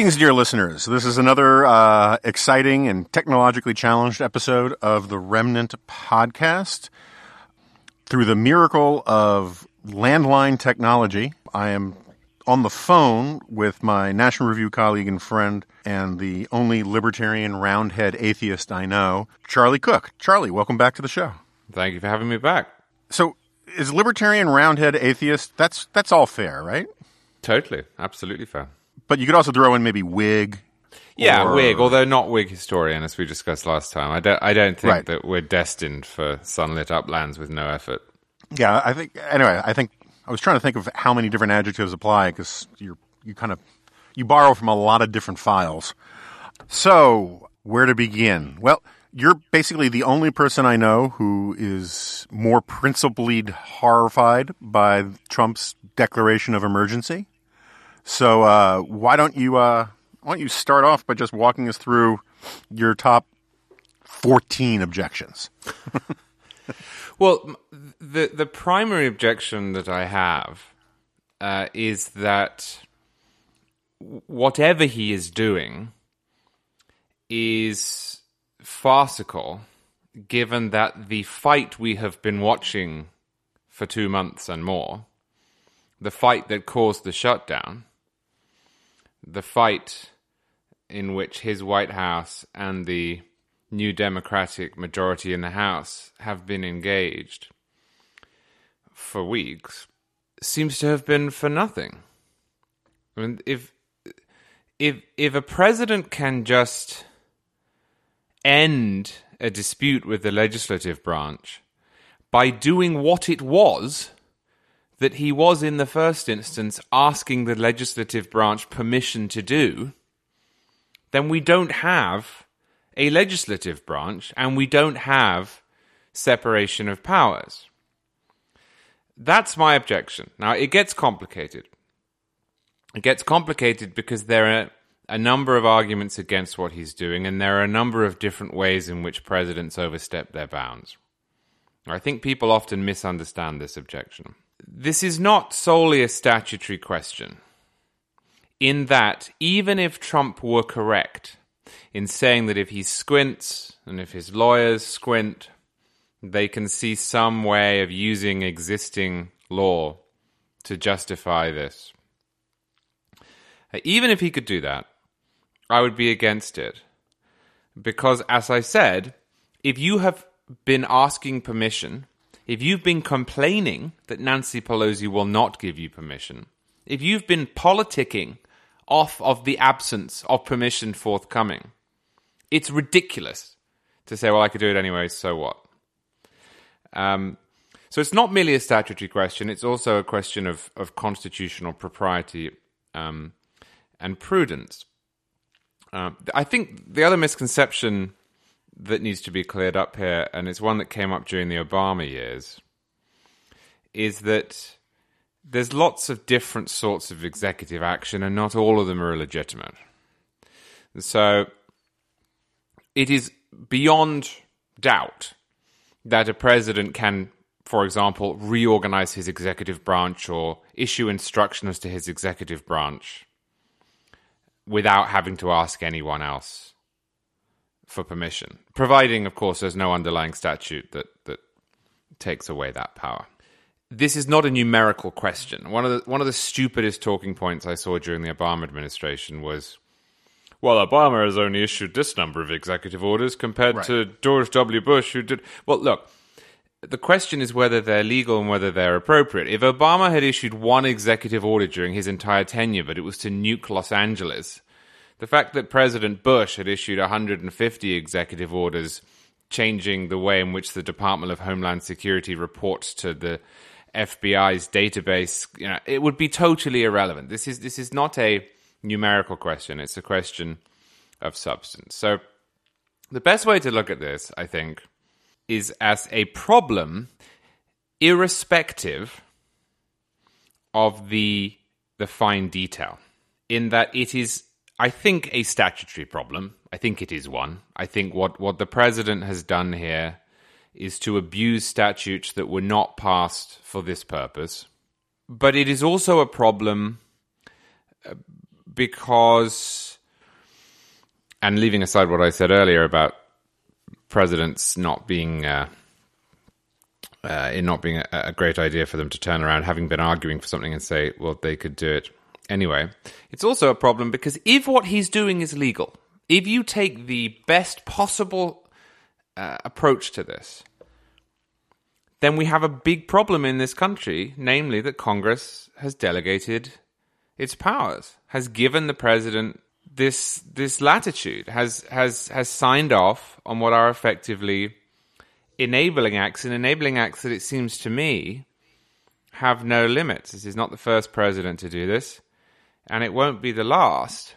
Greetings, dear listeners. This is another uh, exciting and technologically challenged episode of the Remnant podcast. Through the miracle of landline technology, I am on the phone with my National Review colleague and friend and the only libertarian roundhead atheist I know, Charlie Cooke. Charlie, welcome back to the show. Thank you for having me back. So, is libertarian roundhead atheist? That's that's all fair, right? Totally, absolutely fair. But you could also throw in maybe Whig. Yeah, or- Whig, although not Whig historian, as we discussed last time. I don't, I don't think Right. that we're destined for sunlit uplands with no effort. Yeah, I think. Anyway, I think I was trying to think of how many different adjectives apply because you're you kind of you borrow from a lot of different files. So where to begin? Well, you're basically the only person I know who is more principled horrified by Trump's declaration of emergency. So uh, why don't you uh, why don't you start off by just walking us through your top fourteen objections? Well, the the primary objection that I have uh, is that whatever he is doing is farcical, given that the fight we have been watching for two months and more, the fight that caused the shutdown, the fight in which his White House and the new Democratic majority in the House have been engaged for weeks seems to have been for nothing. I mean, if if if a president can just end a dispute with the legislative branch by doing what it was that he was in the first instance asking the legislative branch permission to do, then we don't have a legislative branch and we don't have separation of powers. That's my objection. Now, it gets complicated. It gets complicated because there are a number of arguments against what he's doing, and there are a number of different ways in which presidents overstep their bounds. I think people often misunderstand this objection. This is not solely a statutory question, in that even if Trump were correct in saying that if he squints and if his lawyers squint, they can see some way of using existing law to justify this. Even if he could do that, I would be against it. Because, as I said, if you have been asking permission, if you've been complaining that Nancy Pelosi will not give you permission, if you've been politicking off of the absence of permission forthcoming, it's ridiculous to say, well, I could do it anyway, so what? Um, so it's not merely a statutory question, it's also a question of, of constitutional propriety um, and prudence. Um, I think the other misconception that needs to be cleared up here, and it's one that came up during the Obama years, is that there's lots of different sorts of executive action, and not all of them are legitimate. So it is beyond doubt that a president can, for example, reorganize his executive branch or issue instructions to his executive branch without having to ask anyone else for permission, providing, of course, there's no underlying statute that, that takes away that power. This is not a numerical question. One of the one of the stupidest talking points I saw during the Obama administration was, "Well, Obama has only issued this number of executive orders compared Right. to George W. Bush, who did." Well, look, the question is whether they're legal and whether they're appropriate. If Obama had issued one executive order during his entire tenure, but it was to nuke Los Angeles, the fact that President Bush had issued 150 executive orders changing the way in which the Department of Homeland Security reports to the FBI's database, you know, it would be totally irrelevant. This is this is not a numerical question; it's a question of substance. So, the best way to look at this, I think, is as a problem, irrespective of the the fine detail. In that it is, I think, a statutory problem. I think it is one. I think what, what the president has done here is to abuse statutes that were not passed for this purpose. But it is also a problem uh, because, and leaving aside what I said earlier about presidents not being. Uh, uh, it not being a, a, great idea for them to turn around, having been arguing for something and say, well, they could do it anyway. It's also a problem because if what he's doing is legal, if you take the best possible uh, approach to this, then we have a big problem in this country, namely that Congress has delegated its powers, has given the president this this latitude, has has has signed off on what are effectively enabling acts, and enabling acts that it seems to me have no limits. This is not the first president to do this, and it won't be the last.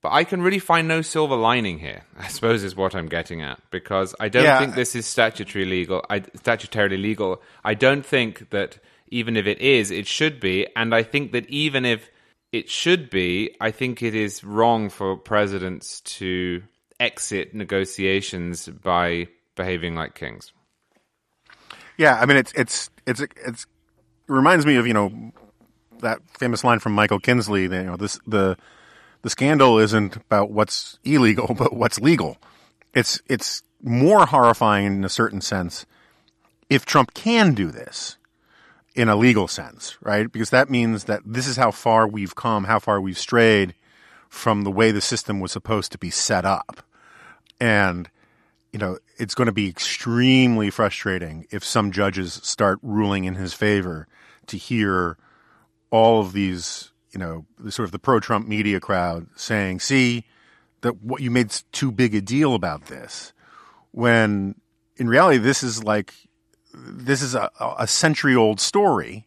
But I can really find no silver lining here. I suppose is what I'm getting at because I don't yeah. think this is statutory legal. I, statutorily legal. I don't think that even if it is, it should be. And I think that even if it should be, I think it is wrong for presidents to exit negotiations by behaving like kings. Yeah, I mean it's it's it's it's it reminds me of you know that famous line from Michael Kinsley. That, you know this the the scandal isn't about what's illegal, but what's legal. It's it's more horrifying in a certain sense if Trump can do this in a legal sense, right? Because that means that this is how far we've come, how far we've strayed from the way the system was supposed to be set up. And you know, it's going to be extremely frustrating if some judges start ruling in his favor to hear all of these you know, the sort of the pro-Trump media crowd saying, "See, that what you made too big a deal about this," when in reality this is like this is a, a century-old story,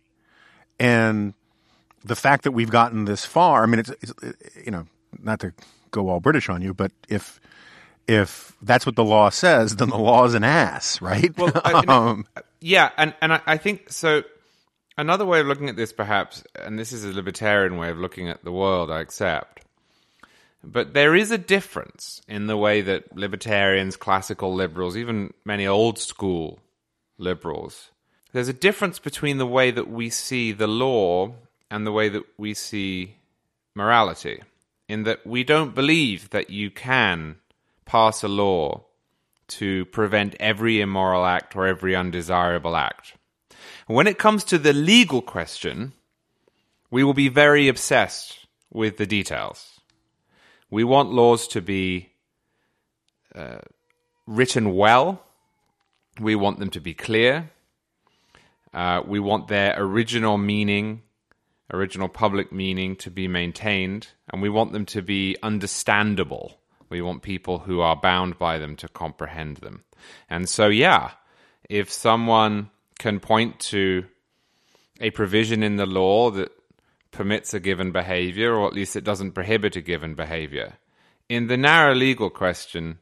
and the fact that we've gotten this far. I mean, it's, it's you know, not to go all British on you, but if if that's what the law says, then the law is an ass, right? Well, I, um, yeah, and and I, I think so another way of looking at this, perhaps, and this is a libertarian way of looking at the world, I accept. But there is a difference in the way that libertarians, classical liberals, even many old school liberals, there's a difference between the way that we see the law and the way that we see morality. In that we don't believe that you can pass a law to prevent every immoral act or every undesirable act. When it comes to the legal question, we will be very obsessed with the details. We want laws to be uh, written well. We want them to be clear. Uh, we want their original meaning, original public meaning to be maintained, and we want them to be understandable. We want people who are bound by them to comprehend them. And so, yeah, if someone can point to a provision in the law that permits a given behavior, or at least it doesn't prohibit a given behavior. In the narrow legal question,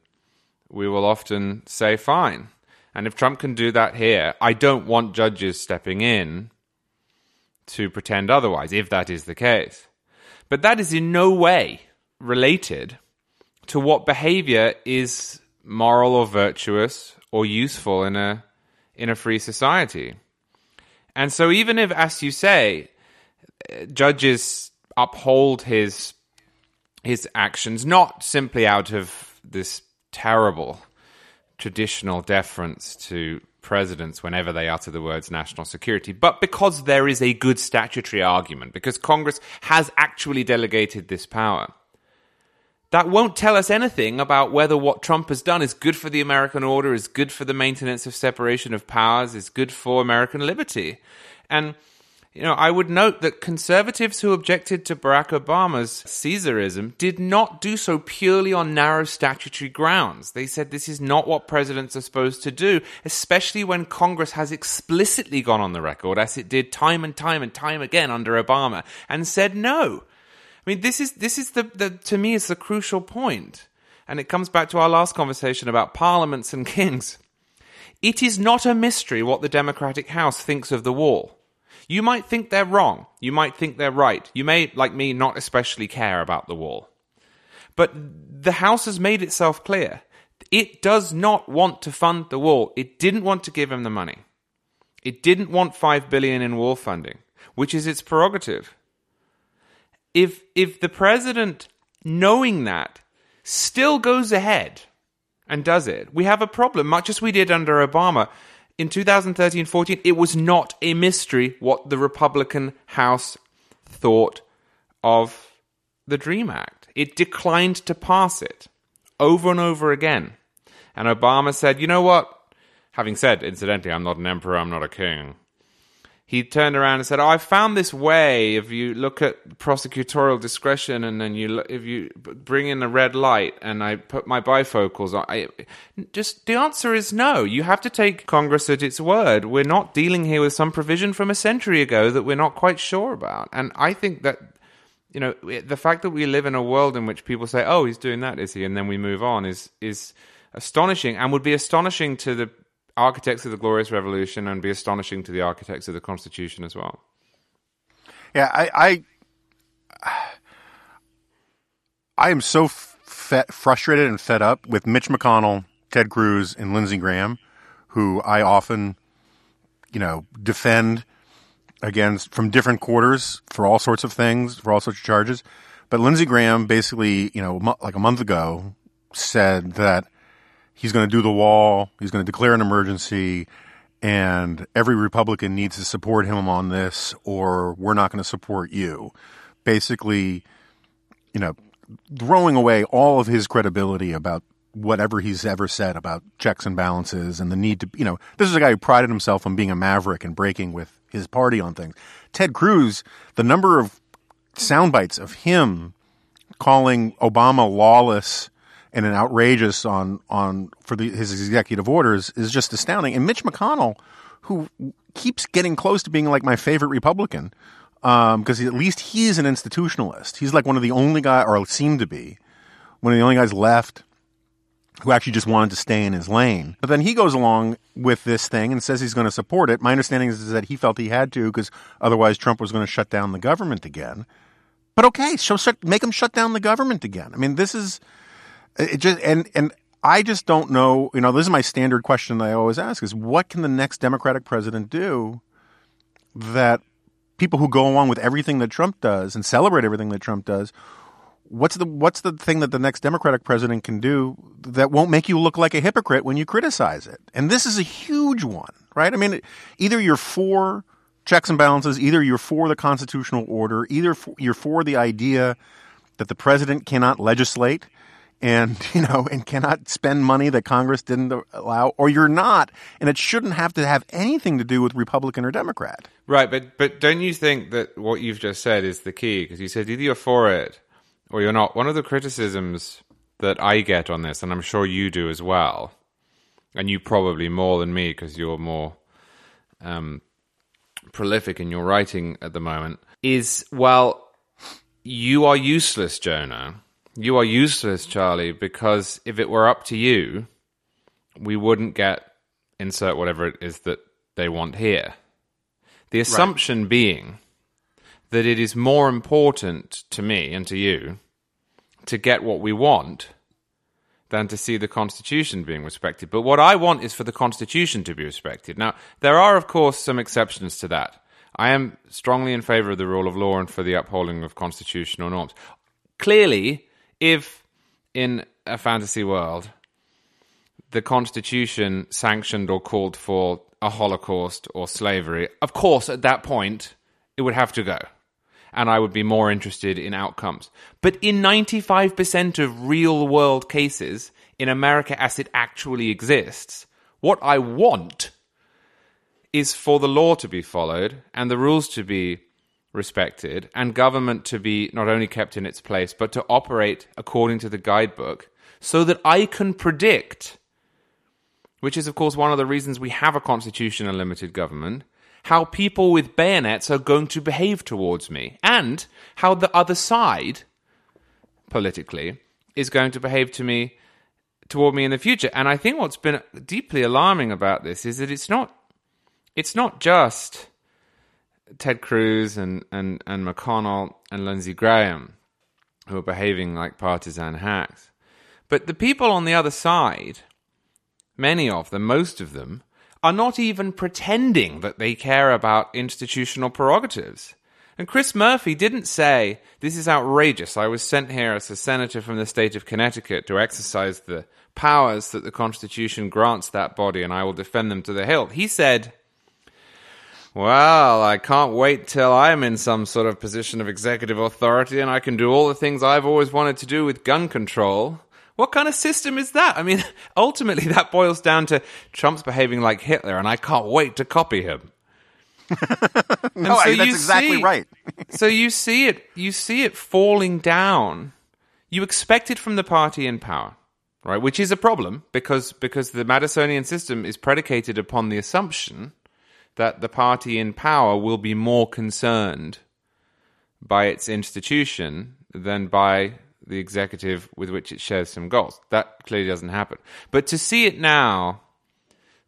we will often say, fine. And if Trump can do that here, I don't want judges stepping in to pretend otherwise, if that is the case. But that is in no way related to what behavior is moral or virtuous or useful in a in a free society. And so, even if, as you say, judges uphold his his actions not simply out of this terrible traditional deference to presidents whenever they utter the words national security, but because there is a good statutory argument, because Congress has actually delegated this power that won't tell us anything about whether what Trump has done is good for the American order, is good for the maintenance of separation of powers, is good for American liberty. And, you know, I would note that conservatives who objected to Barack Obama's Caesarism did not do so purely on narrow statutory grounds. They said this is not what presidents are supposed to do, especially when Congress has explicitly gone on the record, as it did time and time and time again under Obama, and said no. I mean, this is this is the, the to me is the crucial point, and it comes back to our last conversation about parliaments and kings. It is not a mystery what the Democratic House thinks of the wall. You might think they're wrong. You might think they're right. You may, like me, not especially care about the wall. But the House has made itself clear. It does not want to fund the wall. It didn't want to give him the money. It didn't want 5 billion in wall funding, which is its prerogative. If if the president, knowing that, still goes ahead and does it, we have a problem, much as we did under Obama. In 2013 14, it was not a mystery what the Republican House thought of the DREAM Act. It declined to pass it over and over again. And Obama said, you know what? Having said, incidentally, I'm not an emperor, I'm not a king he turned around and said, oh, "I found this way. If you look at prosecutorial discretion, and then you if you bring in a red light, and I put my bifocals on, I, just the answer is no. You have to take Congress at its word. We're not dealing here with some provision from a century ago that we're not quite sure about. And I think that you know the fact that we live in a world in which people say, "Oh, he's doing that, is he?" and then we move on is is astonishing and would be astonishing to the architects of the Glorious Revolution and be astonishing to the architects of the Constitution as well. Yeah, I I, I am so frustrated and fed up with Mitch McConnell, Ted Cruz, and Lindsey Graham, who I often, you know, defend against from different quarters for all sorts of things, for all sorts of charges. But Lindsey Graham basically, you know, like a month ago, said that he's going to do the wall, he's going to declare an emergency, and every Republican needs to support him on this, or we're not going to support you. Basically, you know, throwing away all of his credibility about whatever he's ever said about checks and balances and the need to, you know, this is a guy who prided himself on being a maverick and breaking with his party on things. Ted Cruz, the number of sound bites of him calling Obama lawless and an outrageous on on for the, his executive orders is just astounding. And Mitch McConnell, who keeps getting close to being like my favorite Republican, because um, at least he's an institutionalist. He's like one of the only guy, or seemed to be, one of the only guys left who actually just wanted to stay in his lane. But then he goes along with this thing and says he's going to support it. My understanding is that he felt he had to because otherwise Trump was going to shut down the government again. But okay, so make him shut down the government again. I mean, this is it just and and I just don't know. You know, this is my standard question I always ask: is what can the next Democratic president do that people who go along with everything that Trump does and celebrate everything that Trump does? What's the what's the thing that the next Democratic president can do that won't make you look like a hypocrite when you criticize it? And this is a huge one, right? I mean, either you're for checks and balances, either you're for the constitutional order, either you're for the idea that the president cannot legislate and you know and cannot spend money that Congress didn't allow, or you're not, and it shouldn't have to have anything to do with Republican or Democrat. Right, but but don't you think that what you've just said is the key? Because you said either you're for it or you're not. One of the criticisms that I get on this, and I'm sure you do as well, and you probably more than me because you're more um, prolific in your writing at the moment, is well, you are useless, Jonah you are useless, Charlie, because if it were up to you, we wouldn't get insert whatever it is that they want here. The assumption right. being that it is more important to me and to you to get what we want than to see the Constitution being respected. But what I want is for the Constitution to be respected. Now, there are, of course, some exceptions to that. I am strongly in favor of the rule of law and for the upholding of constitutional norms. Clearly, if in a fantasy world the Constitution sanctioned or called for a Holocaust or slavery, of course, at that point, it would have to go. And I would be more interested in outcomes. But in 95% of real world cases, in America as it actually exists, what I want is for the law to be followed and the rules to be respected and government to be not only kept in its place, but to operate according to the guidebook so that I can predict, which is, of course, one of the reasons we have a constitution and limited government, how people with bayonets are going to behave towards me and how the other side, politically, is going to behave to me toward me in the future. And I think what's been deeply alarming about this is that it's not it's not just Ted Cruz and, and, and McConnell and Lindsey Graham, who are behaving like partisan hacks. But the people on the other side, many of them, most of them, are not even pretending that they care about institutional prerogatives. And Chris Murphy didn't say, This is outrageous. I was sent here as a senator from the state of Connecticut to exercise the powers that the Constitution grants that body, and I will defend them to the hilt. He said, Well, I can't wait till I'm in some sort of position of executive authority and I can do all the things I've always wanted to do with gun control. What kind of system is that? I mean, ultimately, that boils down to Trump's behaving like Hitler, and I can't wait to copy him. no, so I- that's exactly see- right. so you see it you see it falling down you expect it from the party in power right which is a problem because because the madisonian system is predicated upon the assumption that the party in power will be more concerned by its institution than by the executive with which it shares some goals. That clearly doesn't happen. But to see it now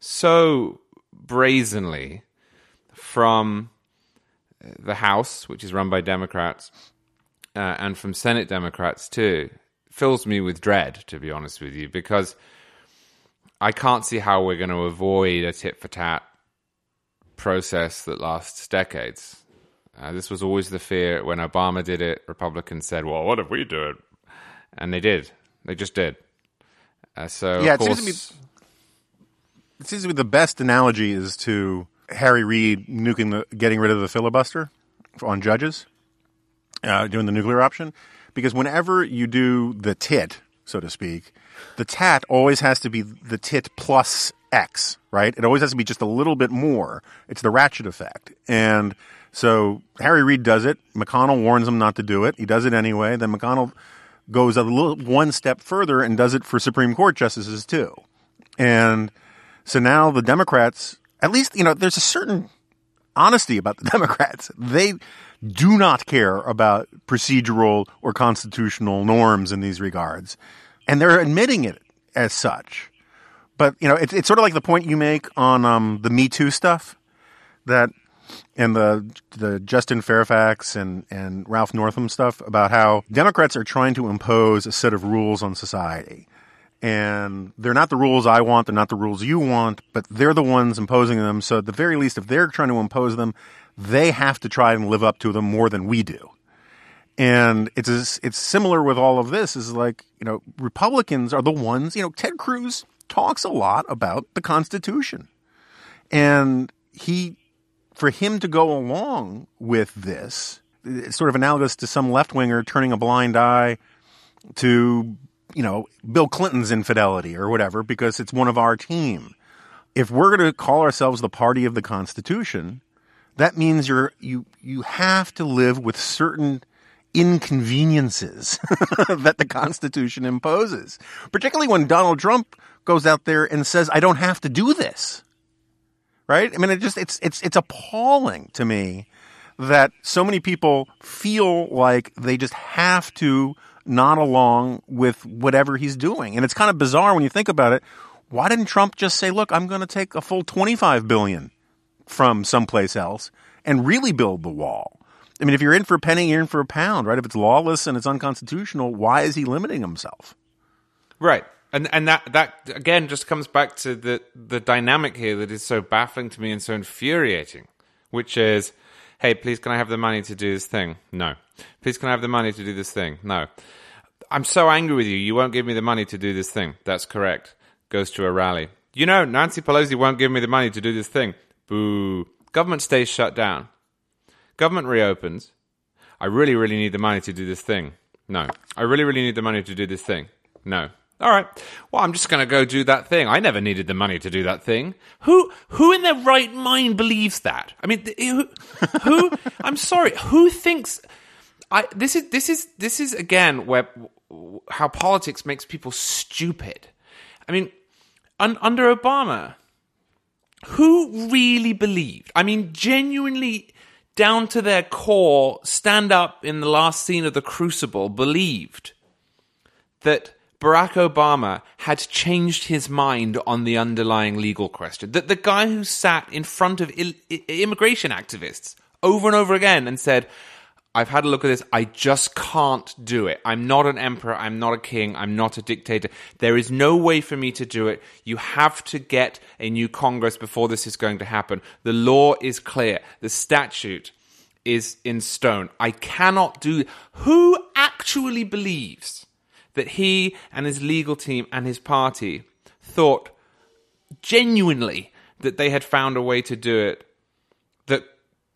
so brazenly from the House, which is run by Democrats, uh, and from Senate Democrats too, fills me with dread, to be honest with you, because I can't see how we're going to avoid a tit for tat process that lasts decades. Uh, this was always the fear when Obama did it. Republicans said, "Well, what if we do it?" And they did. They just did. Uh, so Yeah, it course, seems to me- It seems to me the best analogy is to Harry Reid nuking the, getting rid of the filibuster on judges, uh, doing the nuclear option, because whenever you do the tit, so to speak, the tat always has to be the tit plus X, right? It always has to be just a little bit more. It's the ratchet effect, and so Harry Reid does it. McConnell warns him not to do it. He does it anyway. Then McConnell goes a little one step further and does it for Supreme Court justices too. And so now the Democrats, at least, you know, there's a certain honesty about the Democrats. They do not care about procedural or constitutional norms in these regards. And they're admitting it as such. But, you know, it's, it's sort of like the point you make on um, the Me Too stuff that and the the Justin Fairfax and, and Ralph Northam stuff about how Democrats are trying to impose a set of rules on society. And they're not the rules I want, they're not the rules you want, but they're the ones imposing them. So at the very least, if they're trying to impose them, they have to try and live up to them more than we do. And it's it's similar with all of this. Is like you know Republicans are the ones. You know Ted Cruz talks a lot about the Constitution, and he for him to go along with this, it's sort of analogous to some left winger turning a blind eye to, you know, Bill Clinton's infidelity or whatever, because it's one of our team. If we're going to call ourselves the party of the Constitution, that means you're you you have to live with certain inconveniences that the Constitution imposes. Particularly when Donald Trump goes out there and says, "I don't have to do this." right? I mean, it just it's it's it's appalling to me that so many people feel like they just have to nod along with whatever he's doing, and it's kind of bizarre when you think about it. Why didn't Trump just say, "Look, I'm going to take a full 25 billion from someplace else and really build the wall"? I mean, if you're in for a penny, you're in for a pound, right? If it's lawless and it's unconstitutional, why is he limiting himself? Right. And and that that again just comes back to the the dynamic here that is so baffling to me and so infuriating, which is, hey, please can I have the money to do this thing? No. Please can I have the money to do this thing? No. I'm so angry with you. You won't give me the money to do this thing. That's correct. Goes to a rally. You know, Nancy Pelosi won't give me the money to do this thing. Boo. Government stays shut down. Government reopens. I really, really need the money to do this thing. No. I really, really need the money to do this thing. No. All right. Well, I'm just going to go do that thing. I never needed the money to do that thing. Who, who in their right mind believes that? I mean, who, who I'm sorry, who thinks? I this is this is this is again where how politics makes people stupid. I mean, un, under Obama, who really believed? I mean, genuinely down to their core, stand up in the last scene of The Crucible, believed that Barack Obama had changed his mind on the underlying legal question. That the guy who sat in front of il- i- immigration activists over and over again and said, I've had a look at this. I just can't do it. I'm not an emperor. I'm not a king. I'm not a dictator. There is no way for me to do it. You have to get a new Congress before this is going to happen. The law is clear. The statute is in stone. I cannot do. Who actually believes that he and his legal team and his party thought genuinely that they had found a way to do it that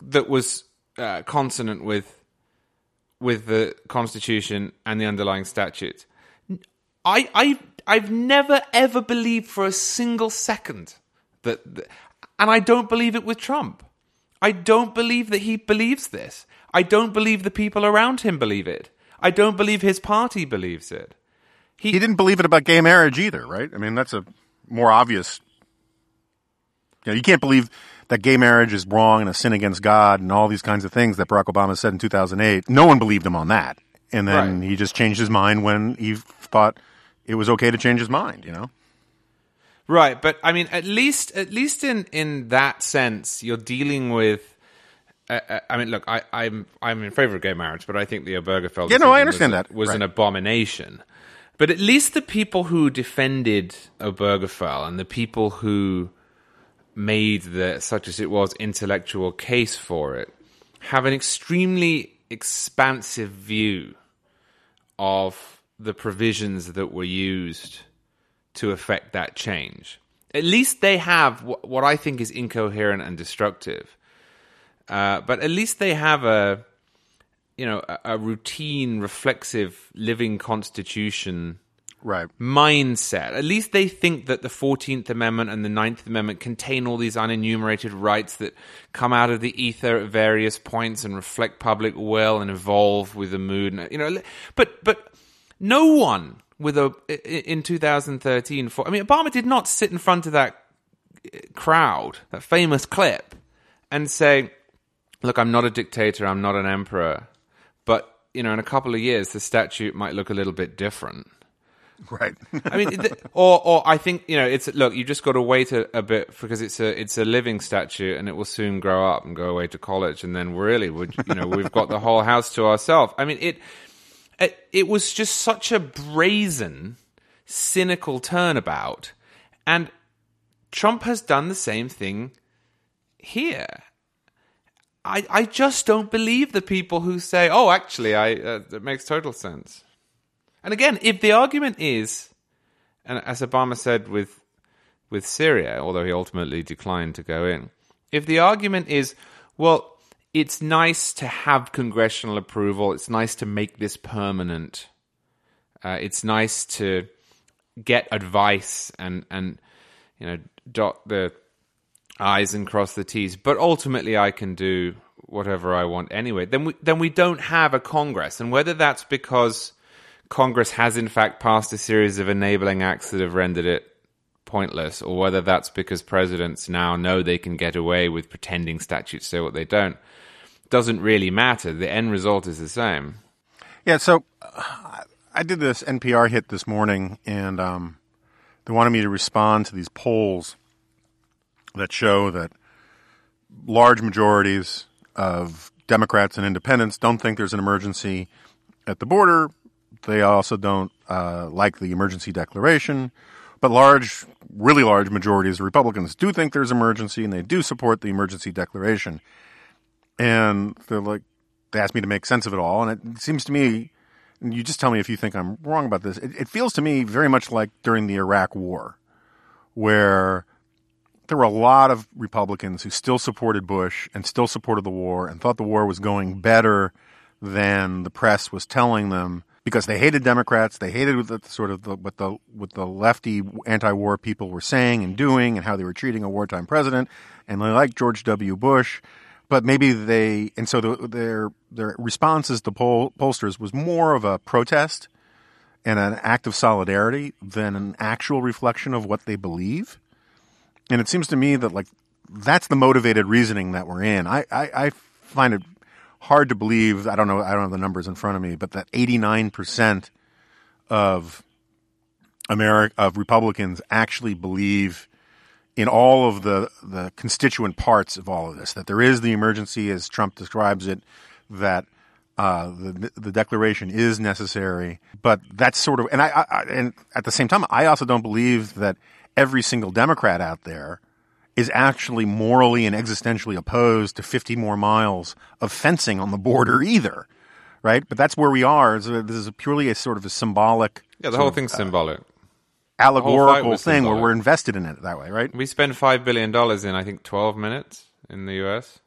that was uh, consonant with with the Constitution and the underlying statutes? I I I've never ever believed for a single second that, that and I don't believe it with Trump. I don't believe that he believes this. I don't believe the people around him believe it. I don't believe his party believes it. He, he didn't believe it about gay marriage either, right? I mean, that's a more obvious. You, know, you can't believe that gay marriage is wrong and a sin against God and all these kinds of things that Barack Obama said in 2008. No one believed him on that. And then right. he just changed his mind when he thought it was okay to change his mind, you know? Right, but I mean, at least at least in in that sense, you're dealing with. Uh, uh I mean, look, I, I'm I'm in favor of gay marriage, but I think the Obergefell. Yeah, no, I understand was, that was right. an abomination. But at least the people who defended Obergefell and the people who made the such as it was intellectual case for it have an extremely expansive view of the provisions that were used to affect that change. At least they have what I think is incoherent and destructive. Uh, but at least they have a, you know, a, a routine, reflexive, living constitution right. mindset. At least they think that the 14th Amendment and the 9th Amendment contain all these unenumerated rights that come out of the ether at various points and reflect public will and evolve with the mood. And, You know, but but no one with a in 2013 for I mean Obama did not sit in front of that crowd, that famous clip and say, "Look, I'm not a dictator, I'm not an emperor." But, you know, in a couple of years the statute might look a little bit different. Right. I mean, or or I think you know, it's look. You just got to wait a, a, bit because it's a it's a living statue, and it will soon grow up and go away to college, and then really, would you know, we've got the whole house to ourselves. I mean, it it, it was just such a brazen, cynical turnabout. And Trump has done the same thing here. I, I just don't believe the people who say, oh, actually, I, uh, it makes total sense. And again, if the argument is, and as Obama said with, with Syria, although he ultimately declined to go in, if the argument is, well, it's nice to have congressional approval. It's nice to make this permanent. Uh, it's nice to get advice and and you know dot the i's and cross the t's. But ultimately, I can do whatever I want anyway. Then we then we don't have a Congress, and whether that's because Congress has in fact passed a series of enabling acts that have rendered it pointless, or whether that's because presidents now know they can get away with pretending statutes say what they don't doesn't really matter. The end result is the same. Yeah, so I did this NPR hit this morning, and um, they wanted me to respond to these polls that show that large majorities of Democrats and independents don't think there's an emergency at the border. They also don't uh, like the emergency declaration. But large, really large majorities of Republicans do think there's emergency and they do support the emergency declaration and they're like, they asked me to make sense of it all, and it seems to me, you just tell me if you think I'm wrong about this. It, it feels to me very much like during the Iraq War, where there were a lot of Republicans who still supported Bush and still supported the war and thought the war was going better than the press was telling them because they hated Democrats, they hated the, sort of the, what the what the lefty anti-war people were saying and doing and how they were treating a wartime president, and they liked George W. Bush but maybe they and so the, their their responses to poll, pollsters was more of a protest and an act of solidarity than an actual reflection of what they believe. And it seems to me that like that's the motivated reasoning that we're in. I, I, I find it hard to believe. I don't know. I don't have the numbers in front of me, but that eighty nine percent of America of Republicans actually believe in all of the, the constituent parts of all of this, that there is the emergency as Trump describes it, that uh, the the declaration is necessary, but that's sort of and I, I, and at the same time, I also don't believe that every single Democrat out there is actually morally and existentially opposed to 50 more miles of fencing on the border either, right? But that's where we are. This is purely a sort of a symbolic, Yeah, the whole thing's uh, symbolic. allegorical thing where we're invested in it that way, right? We spend five billion dollars in I think twelve minutes in the US.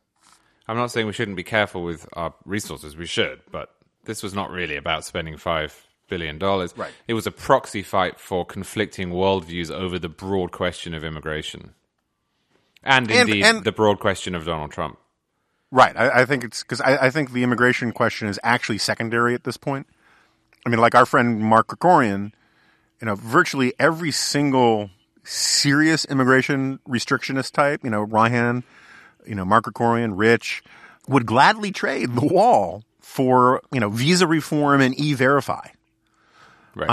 I'm not saying we shouldn't be careful with our resources. We should, but this was not really about spending five billion dollars. Right. It was a proxy fight for conflicting worldviews over the broad question of immigration, and And- indeed and- the broad question of Donald Trump. Right. I, I think it's because I, I think the immigration question is actually secondary at this point. I mean, like our friend Mark Krikorian, you know, virtually every single serious immigration restrictionist type, you know, Ryan, you know, Mark Krikorian, Rich, would gladly trade the wall for, you know, visa reform and e-verify. Right.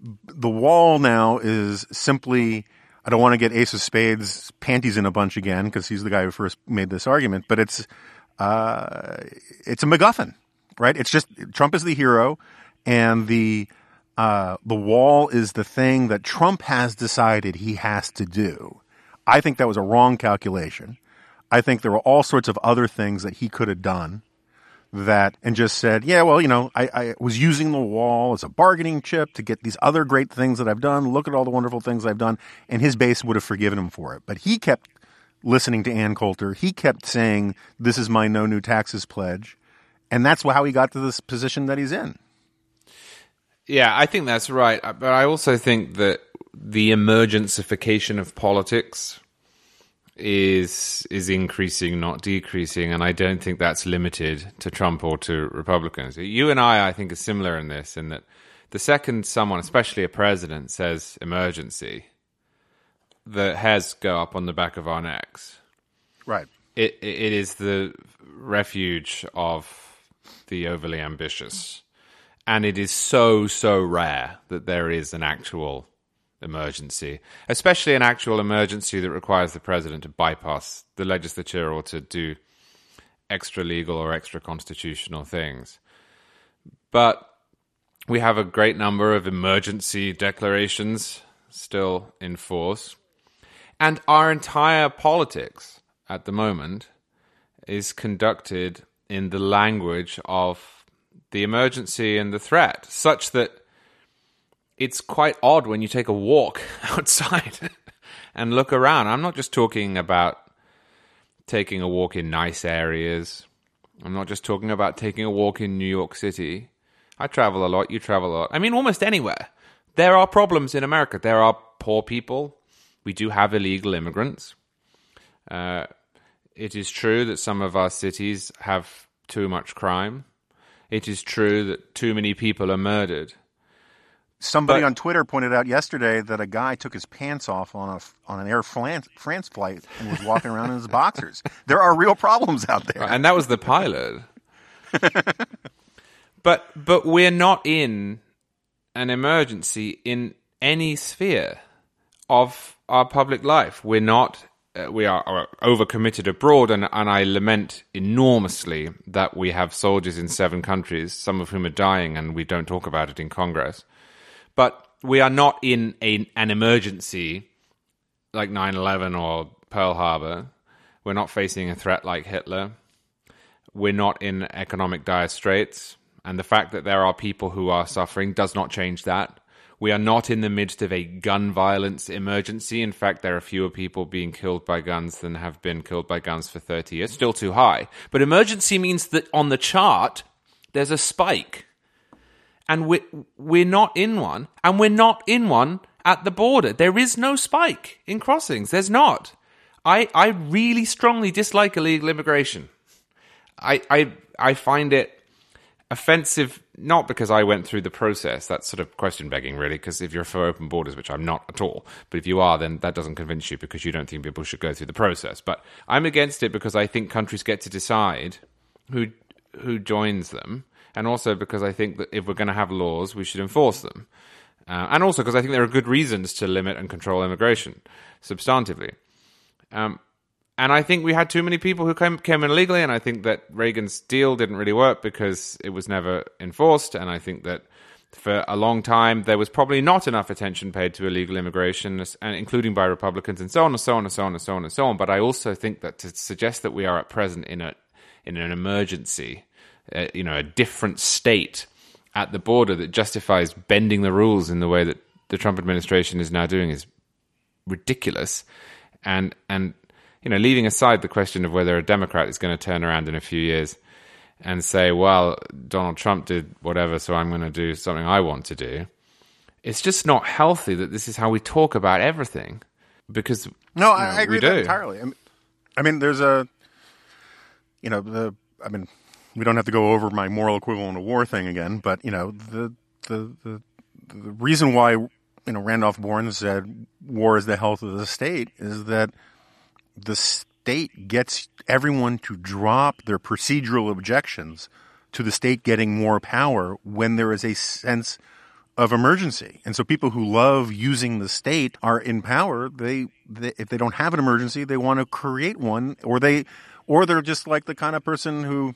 the wall now is simply I don't want to get Ace of Spades panties in a bunch again because he's the guy who first made this argument, but it's uh, it's a MacGuffin, right? It's just Trump is the hero, and the uh, the wall is the thing that Trump has decided he has to do. I think that was a wrong calculation. I think there were all sorts of other things that he could have done that and just said, yeah, well, you know, I, I was using the wall as a bargaining chip to get these other great things that I've done. Look at all the wonderful things I've done. And his base would have forgiven him for it. But he kept listening to Ann Coulter. He kept saying, this is my no new taxes pledge. And that's how he got to this position that he's in. Yeah, I think that's right. But I also think that the emergencification of politics is is increasing, not decreasing, and I don't think that's limited to Trump or to Republicans. You and I, I think, are similar in this, in that the second someone, especially a president, says emergency, the hairs go up on the back of our necks. Right. It it it is the refuge of the overly ambitious, and it is so so rare that there is an actual emergency, especially an actual emergency that requires the president to bypass the legislature or to do extra legal or extra constitutional things. But we have a great number of emergency declarations still in force. And our entire politics at the moment is conducted in the language of the emergency and the threat, such that it's quite odd when you take a walk outside and look around. I'm not just talking about taking a walk in nice areas. I'm not just talking about taking a walk in New York City. I travel a lot, you travel a lot. I mean, almost anywhere. There are problems in America. There are poor people. We do have illegal immigrants. Uh, it is true that some of our cities have too much crime. It is true that too many people are murdered. Somebody But- on Twitter pointed out yesterday that a guy took his pants off on a on an Air France, France flight and was walking around in his boxers. There are real problems out there. and that was the pilot. but but we're not in an emergency in any sphere of our public life. We're not. Uh, we are, are overcommitted abroad, and, and I lament enormously that we have soldiers in seven countries, some of whom are dying, and we don't talk about it in Congress. But we are not in a, an emergency like 9 11 or Pearl Harbor. We're not facing a threat like Hitler. We're not in economic dire straits. And the fact that there are people who are suffering does not change that. We are not in the midst of a gun violence emergency. In fact, there are fewer people being killed by guns than have been killed by guns for 30 years. Still too high. But emergency means that on the chart, there's a spike and we're, we're not in one, and we're not in one at the border. There is no spike in crossings. There's not. I, I really strongly dislike illegal immigration. I, I, I find it offensive, not because I went through the process. That's sort of question begging, really, because if you're for open borders, which I'm not at all, but if you are, then that doesn't convince you because you don't think people should go through the process. But I'm against it because I think countries get to decide who who joins them, and also because I think that if we're going to have laws, we should enforce them, uh, and also because I think there are good reasons to limit and control immigration substantively. Um, and I think we had too many people who came, came in illegally, and I think that Reagan's deal didn't really work because it was never enforced, and I think that for a long time, there was probably not enough attention paid to illegal immigration, and including by Republicans, and so on and so on and so on and so on and so on. But I also think that to suggest that we are at present in a in an emergency, uh, you know, a different state at the border that justifies bending the rules in the way that the Trump administration is now doing is ridiculous. And and you know, leaving aside the question of whether a Democrat is going to turn around in a few years and say, "Well, Donald Trump did whatever, so I'm going to do something I want to do." It's just not healthy that this is how we talk about everything. Because no, you know, I, agree entirely. I mean, I mean, there's a, you know, the. I mean, we don't have to go over my moral equivalent of war thing again, but you know, the the the, the reason why you know Randolph Bourne said war is the health of the state is that the state gets everyone to drop their procedural objections to the state getting more power when there is a sense of emergency. And so people who love using the state are in power. They, they if they don't have an emergency, they want to create one or they or they're just like the kind of person who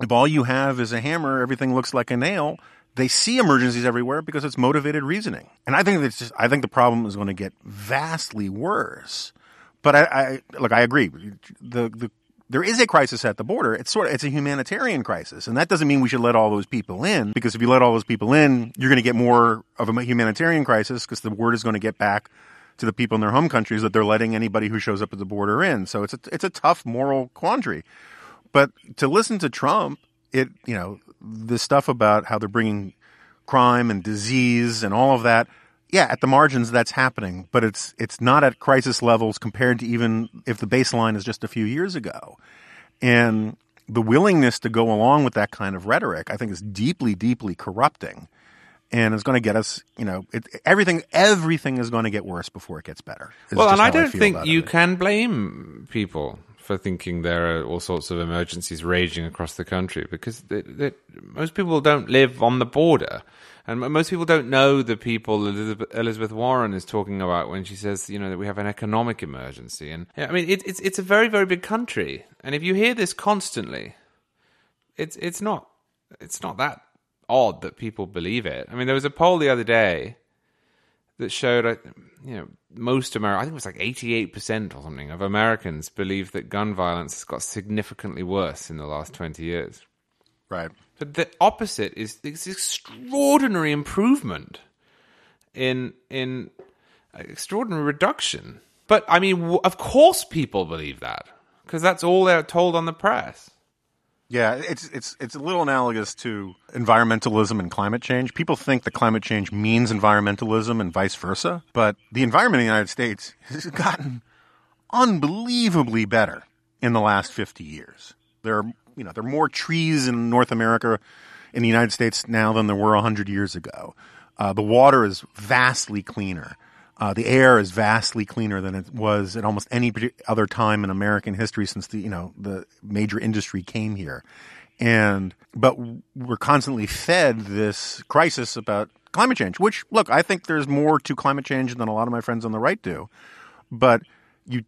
if all you have is a hammer, everything looks like a nail. They see emergencies everywhere because it's motivated reasoning. And I think that's just I think the problem is going to get vastly worse. But I, I look, I agree. The the there is a crisis at the border. It's sort of it's a humanitarian crisis, and that doesn't mean we should let all those people in. Because if you let all those people in, you're going to get more of a humanitarian crisis because the word is going to get back to the people in their home countries that they're letting anybody who shows up at the border in. So it's a, it's a tough moral quandary. But to listen to Trump, it you know the stuff about how they're bringing crime and disease and all of that yeah, at the margins that's happening, but it's it's not at crisis levels compared to even if the baseline is just a few years ago. And the willingness to go along with that kind of rhetoric, I think, is deeply, deeply corrupting, and it's going to get us. You know, it, everything everything is going to get worse before it gets better. Well, and I don't I think you it. can blame people for thinking there are all sorts of emergencies raging across the country because they, they, most people don't live on the border. And most people don't know the people Elizabeth, Warren is talking about when she says, you know, that we have an economic emergency. And I mean, it, it's it's a very very big country, and if you hear this constantly, it's it's not it's not that odd that people believe it. I mean, there was a poll the other day that showed, you know, most America, I think it was like eighty-eight percent or something of Americans believe that gun violence has got significantly worse in the last twenty years. Right. But the opposite is this extraordinary improvement in in uh, extraordinary reduction. But I mean, of course, people believe that because that's all they're told on the press. Yeah, it's it's it's a little analogous to environmentalism and climate change. People think that climate change means environmentalism and vice versa, but the environment in the United States has gotten unbelievably better in the last 50 years. There are you know, there are more trees in North America, in the United States now than there were 100 years ago. Uh, the water is vastly cleaner. Uh, the air is vastly cleaner than it was at almost any other time in American history since the you know the major industry came here, and but we're constantly fed this crisis about climate change. Which look, I think there's more to climate change than a lot of my friends on the right do, but you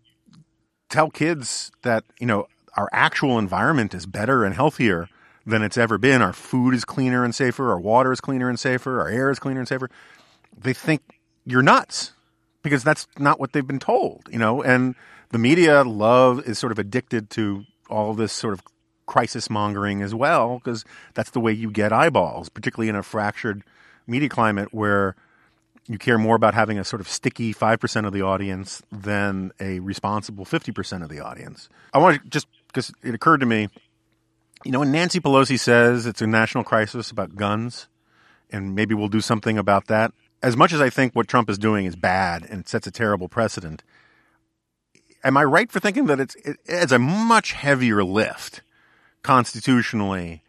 tell kids that you know our actual environment is better and healthier than it's ever been. Our food is cleaner and safer. Our water is cleaner and safer. Our air is cleaner and safer. They think you're nuts because that's not what they've been told, you know, and the media love is sort of addicted to all this sort of crisis mongering as well because that's the way you get eyeballs, particularly in a fractured media climate where you care more about having a sort of sticky 5% of the audience than a responsible 50% of the audience. I want to just because it occurred to me, you know, when Nancy Pelosi says it's a national crisis about guns, and maybe we'll do something about that. As much as I think what Trump is doing is bad and sets a terrible precedent, am I right for thinking that it's it's a much heavier lift constitutionally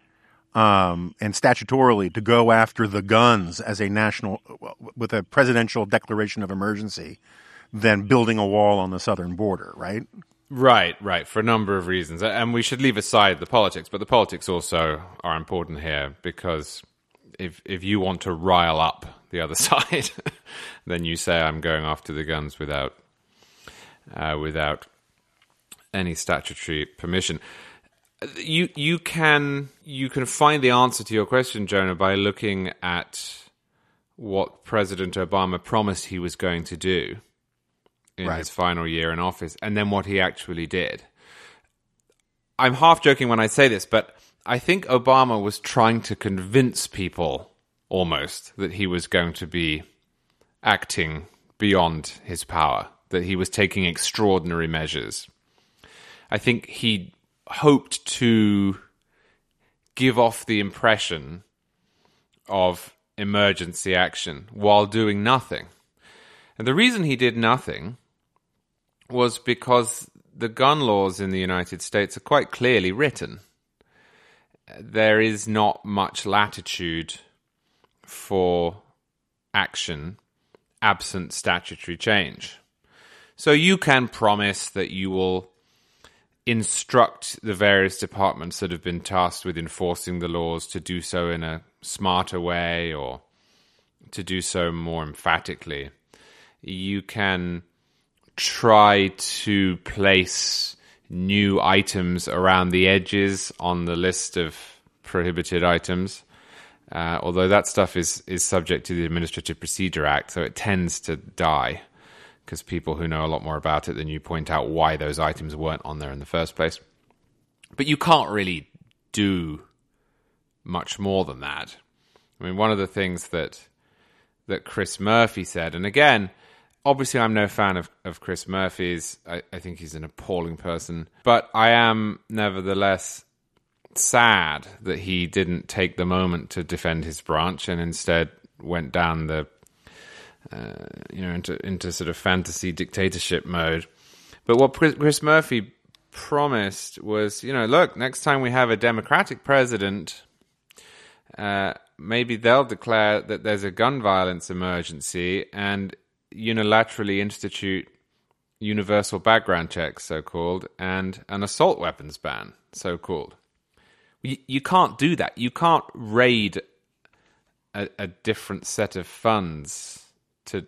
um, and statutorily to go after the guns as a national with a presidential declaration of emergency than building a wall on the southern border, right? Right, right, for a number of reasons. And we should leave aside the politics, but the politics also are important here because if if you want to rile up the other side, then you say I'm going after the guns without uh, without any statutory permission. you you can you can find the answer to your question, Jonah, by looking at what President Obama promised he was going to do in Right. his final year in office, and then what he actually did. I'm half joking when I say this, but I think Obama was trying to convince people almost that he was going to be acting beyond his power, that he was taking extraordinary measures. I think he hoped to give off the impression of emergency action while doing nothing. And the reason he did nothing was because the gun laws in the United States are quite clearly written. There is not much latitude for action absent statutory change. So you can promise that you will instruct the various departments that have been tasked with enforcing the laws to do so in a smarter way or to do so more emphatically. You can try to place new items around the edges on the list of prohibited items. Uh, although that stuff is, is subject to the Administrative Procedure Act, so it tends to die because people who know a lot more about it than you point out why those items weren't on there in the first place. But you can't really do much more than that. I mean, one of the things that that Chris Murphy said, and again, obviously, I'm no fan of, of Chris Murphy's. I, I think he's an appalling person, but I am nevertheless sad that he didn't take the moment to defend his branch and instead went down the uh, you know into into sort of fantasy dictatorship mode. But what Chris Murphy promised was, you know, look, next time we have a Democratic president, uh, maybe they'll declare that there's a gun violence emergency and unilaterally institute universal background checks, so called, and an assault weapons ban, so called. You, you can't do that. You can't raid a, a different set of funds to,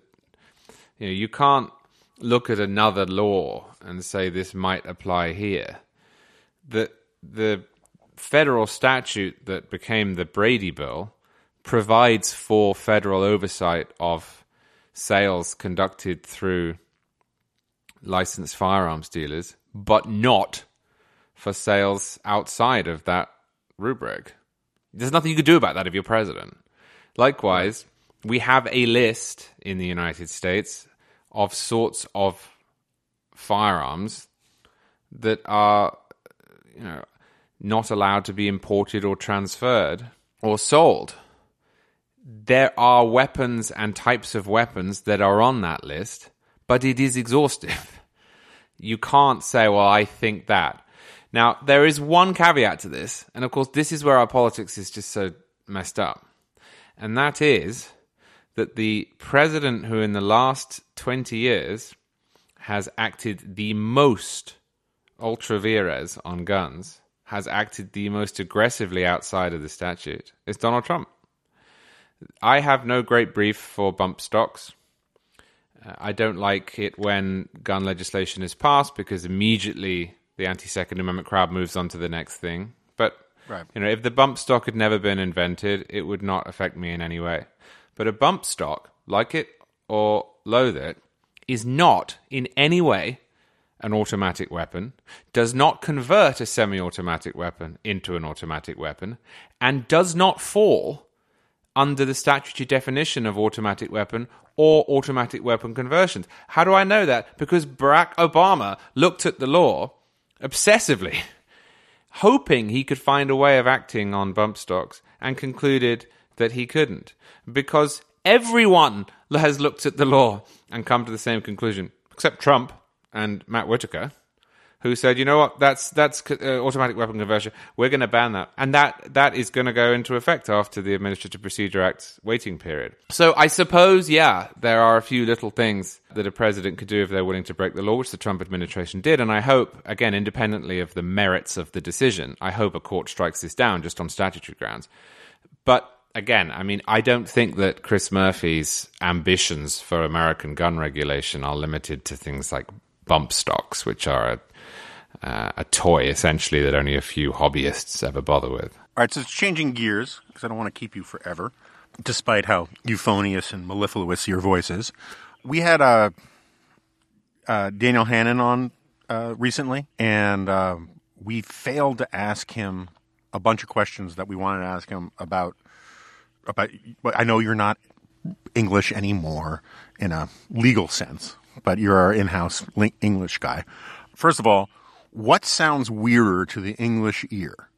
you know, you can't look at another law and say this might apply here. The the federal statute that became the Brady Bill provides for federal oversight of sales conducted through licensed firearms dealers, but not for sales outside of that rubric. There's nothing you could do about that if you're president. Likewise, we have a list in the United States of sorts of firearms that are, you know, not allowed to be imported or transferred or sold. There are weapons and types of weapons that are on that list, but it is exhaustive. You can't say, well, I think that. Now, there is one caveat to this, and of course, this is where our politics is just so messed up. And that is that the president who, in the last 20 years, has acted the most ultra vires on guns, has acted the most aggressively outside of the statute, is Donald Trump. I have no great brief for bump stocks. Uh, I don't like it when gun legislation is passed because immediately the anti-second amendment crowd moves on to the next thing. But Right. you know, if the bump stock had never been invented, it would not affect me in any way. But a bump stock, like it or loathe it, is not in any way an automatic weapon, does not convert a semi automatic weapon into an automatic weapon, and does not fall under the statutory definition of automatic weapon or automatic weapon conversions. How do I know that? Because Barack Obama looked at the law obsessively, hoping he could find a way of acting on bump stocks, and concluded that he couldn't. Because everyone has looked at the law and come to the same conclusion, except Trump and Matt Whitaker, who said, "You know what? That's that's uh, automatic weapon conversion. We're going to ban that, and that that is going to go into effect after the Administrative Procedure Act's waiting period." So I suppose, yeah, there are a few little things that a president could do if they're willing to break the law, which the Trump administration did, and I hope, again, independently of the merits of the decision, I hope a court strikes this down just on statutory grounds. But again, I mean, I don't think that Chris Murphy's ambitions for American gun regulation are limited to things like bump stocks, which are a, uh, a toy essentially that only a few hobbyists ever bother with. All right, so it's changing gears because I don't want to keep you forever, despite how euphonious and mellifluous your voice is. We had uh, uh, Daniel Hannan on uh, recently, and uh, we failed to ask him a bunch of questions that we wanted to ask him about. About, I know you're not English anymore in a legal sense, but you're our in-house English guy. First of all, what sounds weirder to the English ear?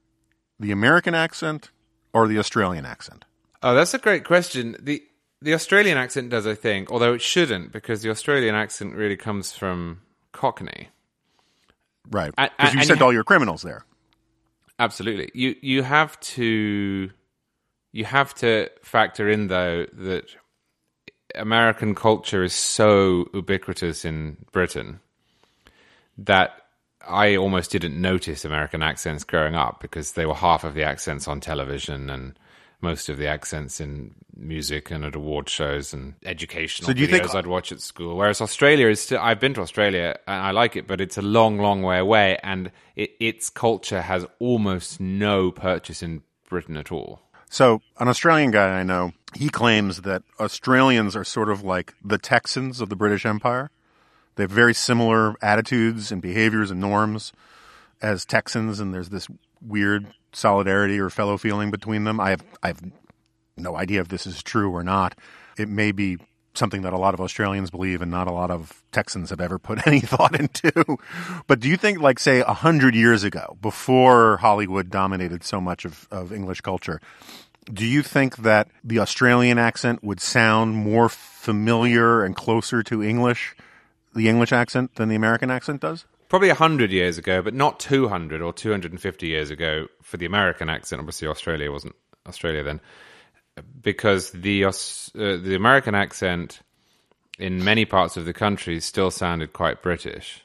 The American accent or the Australian accent? Oh, that's a great question. The the Australian accent does, I think, although it shouldn't, because the Australian accent really comes from Cockney. Right. Because you sent you all your criminals there. Absolutely. You you have to you have to factor in though that American culture is so ubiquitous in Britain that I almost didn't notice American accents growing up because they were half of the accents on television and most of the accents in music and at award shows and educational so do you videos think... I'd watch at school. Whereas Australia is still, I've been to Australia and I like it, but it's a long, long way away, and it, its culture has almost no purchase in Britain at all. So, an Australian guy I know, he claims that Australians are sort of like the Texans of the British Empire. They have very similar attitudes and behaviors and norms as Texans, and there's this weird solidarity or fellow feeling between them. I have I have no idea if this is true or not. It may be something that a lot of Australians believe and not a lot of Texans have ever put any thought into. but do you think, like, say, a hundred years ago, before Hollywood dominated so much of, of English culture, do you think that the Australian accent would sound more familiar and closer to English, the English accent, than the American accent does? Probably 100 years ago, but not 200 or 250 years ago for the American accent. Obviously, Australia wasn't Australia then. Because the, uh, the American accent in many parts of the country still sounded quite British.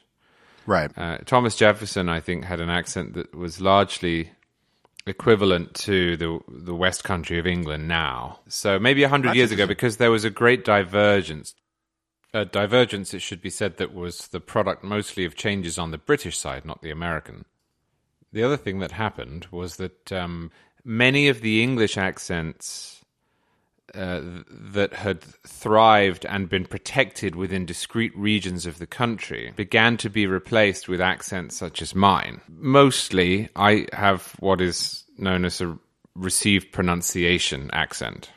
Right. Uh, Thomas Jefferson, I think, had an accent that was largely equivalent to the the West Country of England now. So maybe a hundred years ago, because there was a great divergence. A divergence, it should be said, that was the product mostly of changes on the British side, not the American. The other thing that happened was that um, many of the English accents uh, that had thrived and been protected within discrete regions of the country began to be replaced with accents such as mine. Mostly, I have what is known as a received pronunciation accent.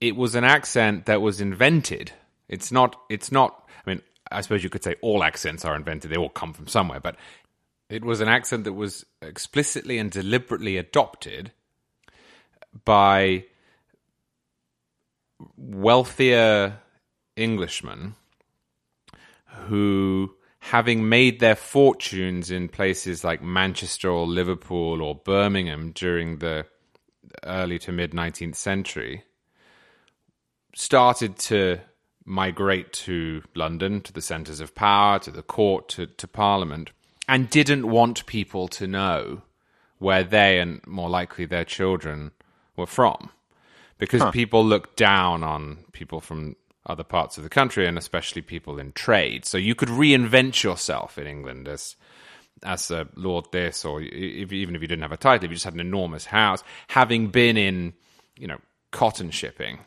It was an accent that was invented. It's not, it's not, I mean, I suppose you could say all accents are invented, they all come from somewhere, but it was an accent that was explicitly and deliberately adopted by wealthier Englishmen who, having made their fortunes in places like Manchester or Liverpool or Birmingham during the early to mid 19th century, started to migrate to London, to the centres of power, to the court, to, to Parliament, and didn't want people to know where they and more likely their children were from because huh. people look down on people from other parts of the country and especially people in trade. So you could reinvent yourself in England as as a lord this, or if, even if you didn't have a title, if you just had an enormous house, having been in you know cotton shipping.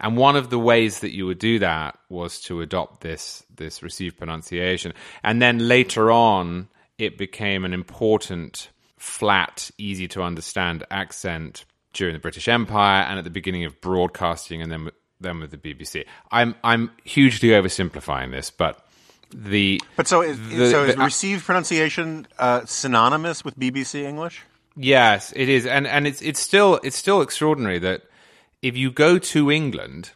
And one of the ways that you would do that was to adopt this this received pronunciation, and then later on, it became an important, flat, easy to understand accent during the British Empire and at the beginning of broadcasting, and then then with the BBC. I'm I'm hugely oversimplifying this, but the but so is, the, so is the, received pronunciation uh, synonymous with BBC English? Yes, it is, and and it's it's still it's still extraordinary that if you go to England,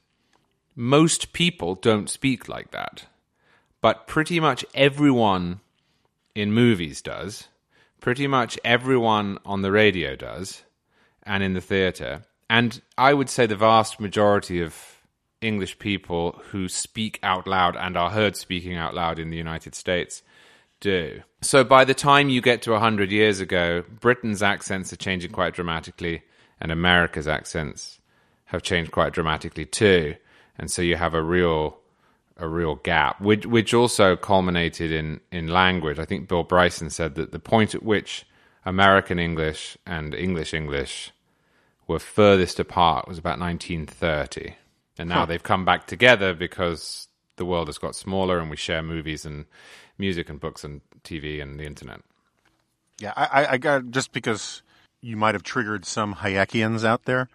most people don't speak like that, but pretty much everyone in movies does. Pretty much everyone on the radio does and in the theatre. And I would say the vast majority of English people who speak out loud and are heard speaking out loud in the United States do. So by the time you get to 100 years ago, Britain's accents are changing quite dramatically, and America's accents have changed quite dramatically too. And so you have a real a real gap, which which also culminated in in language. I think Bill Bryson said that the point at which American English and English English were furthest apart was about 1930, and now Huh. they've come back together because the world has got smaller and we share movies and music and books and TV and the internet. Yeah, I, I- I got just because you might have triggered some Hayekians out there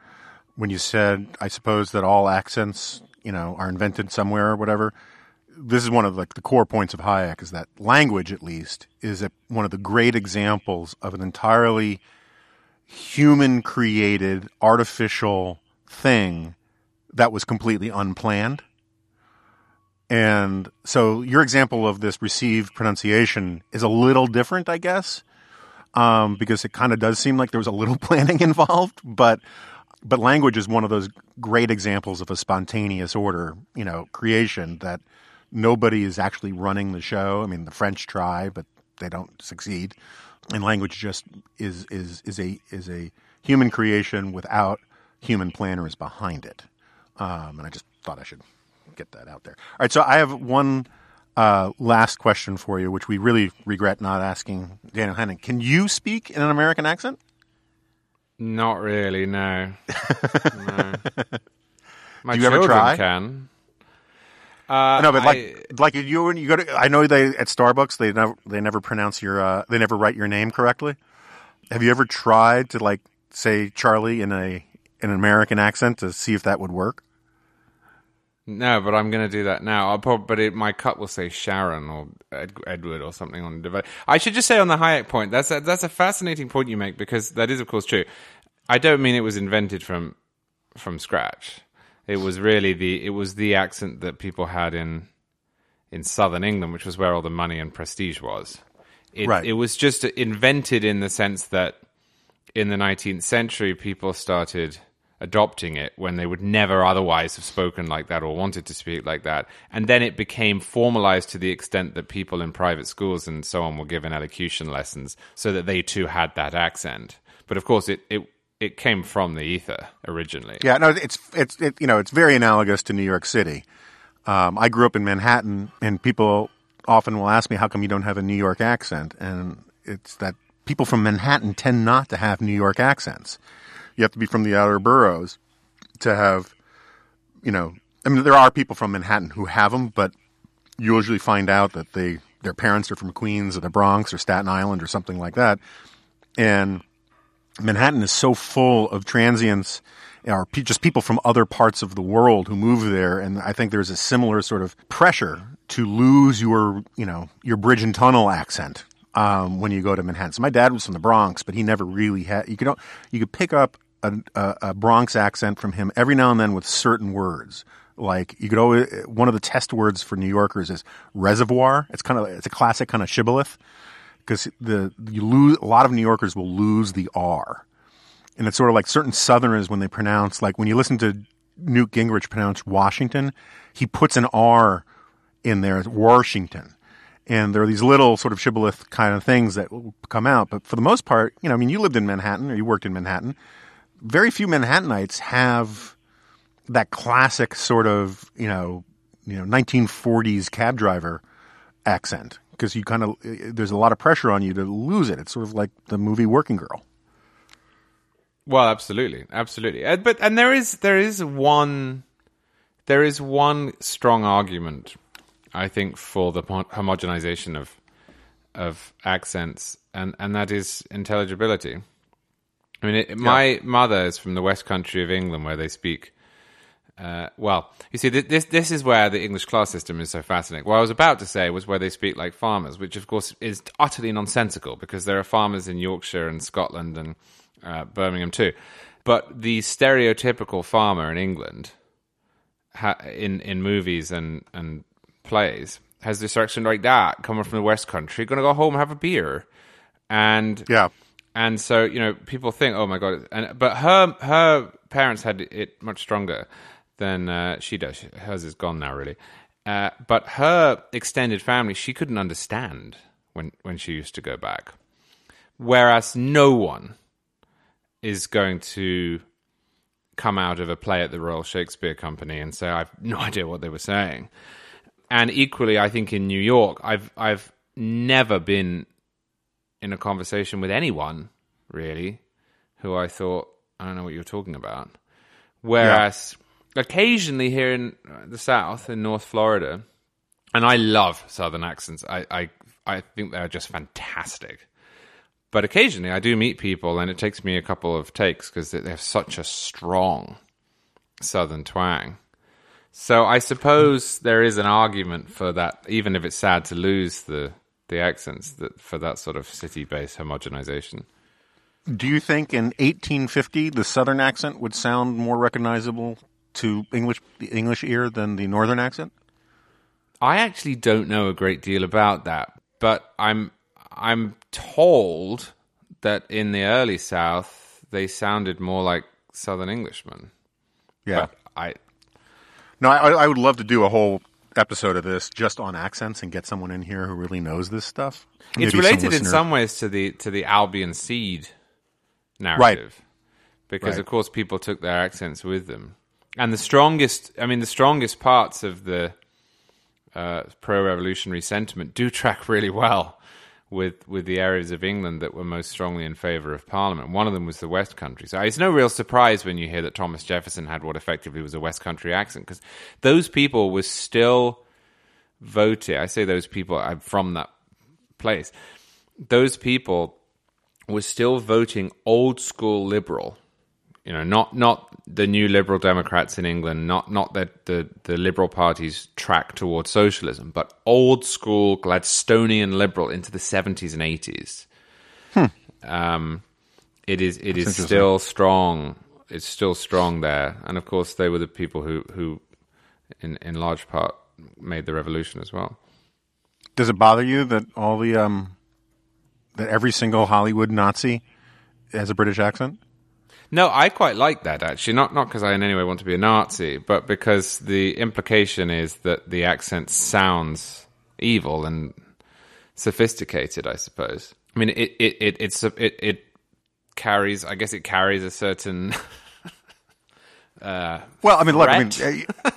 when you said, I suppose that all accents, you know, are invented somewhere or whatever. This is one of like the core points of Hayek is that language, at least, is a, one of the great examples of an entirely human created artificial thing that was completely unplanned. And so your example of this received pronunciation is a little different, I guess, um, because it kind of does seem like there was a little planning involved. But but language is one of those great examples of a spontaneous order, you know, creation that nobody is actually running the show. I mean, the French try, but they don't succeed. And language just is is is a is a human creation without human planners behind it. Um, and I just thought I should get that out there. All right, so I have one uh, last question for you, which we really regret not asking Daniel Hannan. Can you speak in an American accent? Not really, no. no. My Do you ever try? can. Uh, no, but I- like like you when you go to I know they at Starbucks they never they never pronounce your uh, they never write your name correctly. Have you ever tried to like say Charlie in a in an American accent to see if that would work? No, but I'm going to do that now. I'll probably, but it, my cup will say Sharon or Ed, Edward or something on the device. I should just say on the Hayek point, that's a, that's a fascinating point you make because that is, of course, true. I don't mean it was invented from from scratch. It was really the it was the accent that people had in in southern England, which was where all the money and prestige was. It, Right. it was just invented in the sense that in the 19th century, people started adopting it when they would never otherwise have spoken like that or wanted to speak like that. And then it became formalized to the extent that people in private schools and so on were given elocution lessons so that they too had that accent. But of course, it, it, it came from the ether originally. Yeah, no, it's it's it, you know it's very analogous to New York City. Um, I grew up in Manhattan, and people often will ask me, "How come you don't have a New York accent?" And it's that people from Manhattan tend not to have New York accents. You have to be from the outer boroughs to have, you know. I mean, there are people from Manhattan who have them, but you usually find out that they their parents are from Queens or the Bronx or Staten Island or something like that, and Manhattan is so full of transients or pe- just people from other parts of the world who move there, and I think there's a similar sort of pressure to lose your, you know, your bridge and tunnel accent um, when you go to Manhattan. So my dad was from the Bronx, but he never really had. You could you could pick up a, a, a Bronx accent from him every now and then with certain words. Like you could always one of the test words for New Yorkers is reservoir. It's kind of it's a classic kind of shibboleth because the you lose a lot of New Yorkers will lose the R, and it's sort of like certain Southerners when they pronounce like when you listen to Newt Gingrich pronounce Washington, he puts an R in there, Washington, and there are these little sort of shibboleth kind of things that will come out. But for the most part, you know, I mean, you lived in Manhattan or you worked in Manhattan. Very few Manhattanites have that classic sort of you know you know 1940s cab driver accent because you kind of eh, eh, there's a lot of pressure on you to lose it. It's sort of like the movie Working Girl. Well, absolutely, absolutely. But and there is there is one there is one strong argument, I think, for the homogenization of of accents, and and that is intelligibility. I mean, it, my mother is from the West Country of England, where they speak. Uh, well, you see, this this is where the English class system is so fascinating. What I was about to say was where they speak like farmers, which of course is utterly nonsensical because there are farmers in Yorkshire and Scotland and uh, Birmingham too. But the stereotypical farmer in England, ha- in in movies and and plays, has this accent like that, coming from the West Country, going to go home and have a beer, and Yeah. and so you know people think oh my god and but her her parents had it much stronger than uh, she does. Hers is gone now really. Uh, but her extended family she couldn't understand when when she used to go back. Whereas no one is going to come out of a play at the Royal Shakespeare Company and say I've no idea what they were saying. And equally, I think in New York, I've I've never been in a conversation with anyone really who I thought I don't know what you're talking about. Whereas occasionally here in uh, the South, in North Florida, and I love Southern accents. I I, I think they're just fantastic. But occasionally, I do meet people, and it takes me a couple of takes because they have such a strong Southern twang. So I suppose there is an argument for that, even if it's sad to lose the the accents, that for that sort of city-based homogenization. Do you think in 1850 the Southern accent would sound more recognizable to English the English ear than the Northern accent? I actually don't know a great deal about that, but I'm I'm told that in the early South they sounded more like Southern Englishmen. Yeah. But I No, I, I would love to do a whole episode of this just on accents and get someone in here who really knows this stuff. it's Maybe some related in some ways to the to the Albion Seed narrative, because Right. of course people took their accents with them, and the strongest, I mean, the strongest parts of the uh, pro-revolutionary sentiment do track really well with with the areas of England that were most strongly in favour of Parliament. One of them was the West Country, so it's no real surprise when you hear that Thomas Jefferson had what effectively was a West Country accent, because those people were still voting. I say those people. I'm from that place. Those people were still voting old school liberal. You know, not not the new liberal Democrats in England, not not the the, the liberal party's track towards socialism, but old school Gladstonian liberal into the seventies and eighties. Um, it is it is interesting. still strong. It's still strong there, and of course they were the people who who, in in large part, made the revolution as well. Does it bother you that all the um that every single Hollywood Nazi has a British accent? No, I quite like that actually. Not not because I in any way want to be a Nazi, but because the implication is that the accent sounds evil and sophisticated. I suppose. I mean, it it it it's it it carries. I guess it carries a certain. Well, I mean, look, I mean,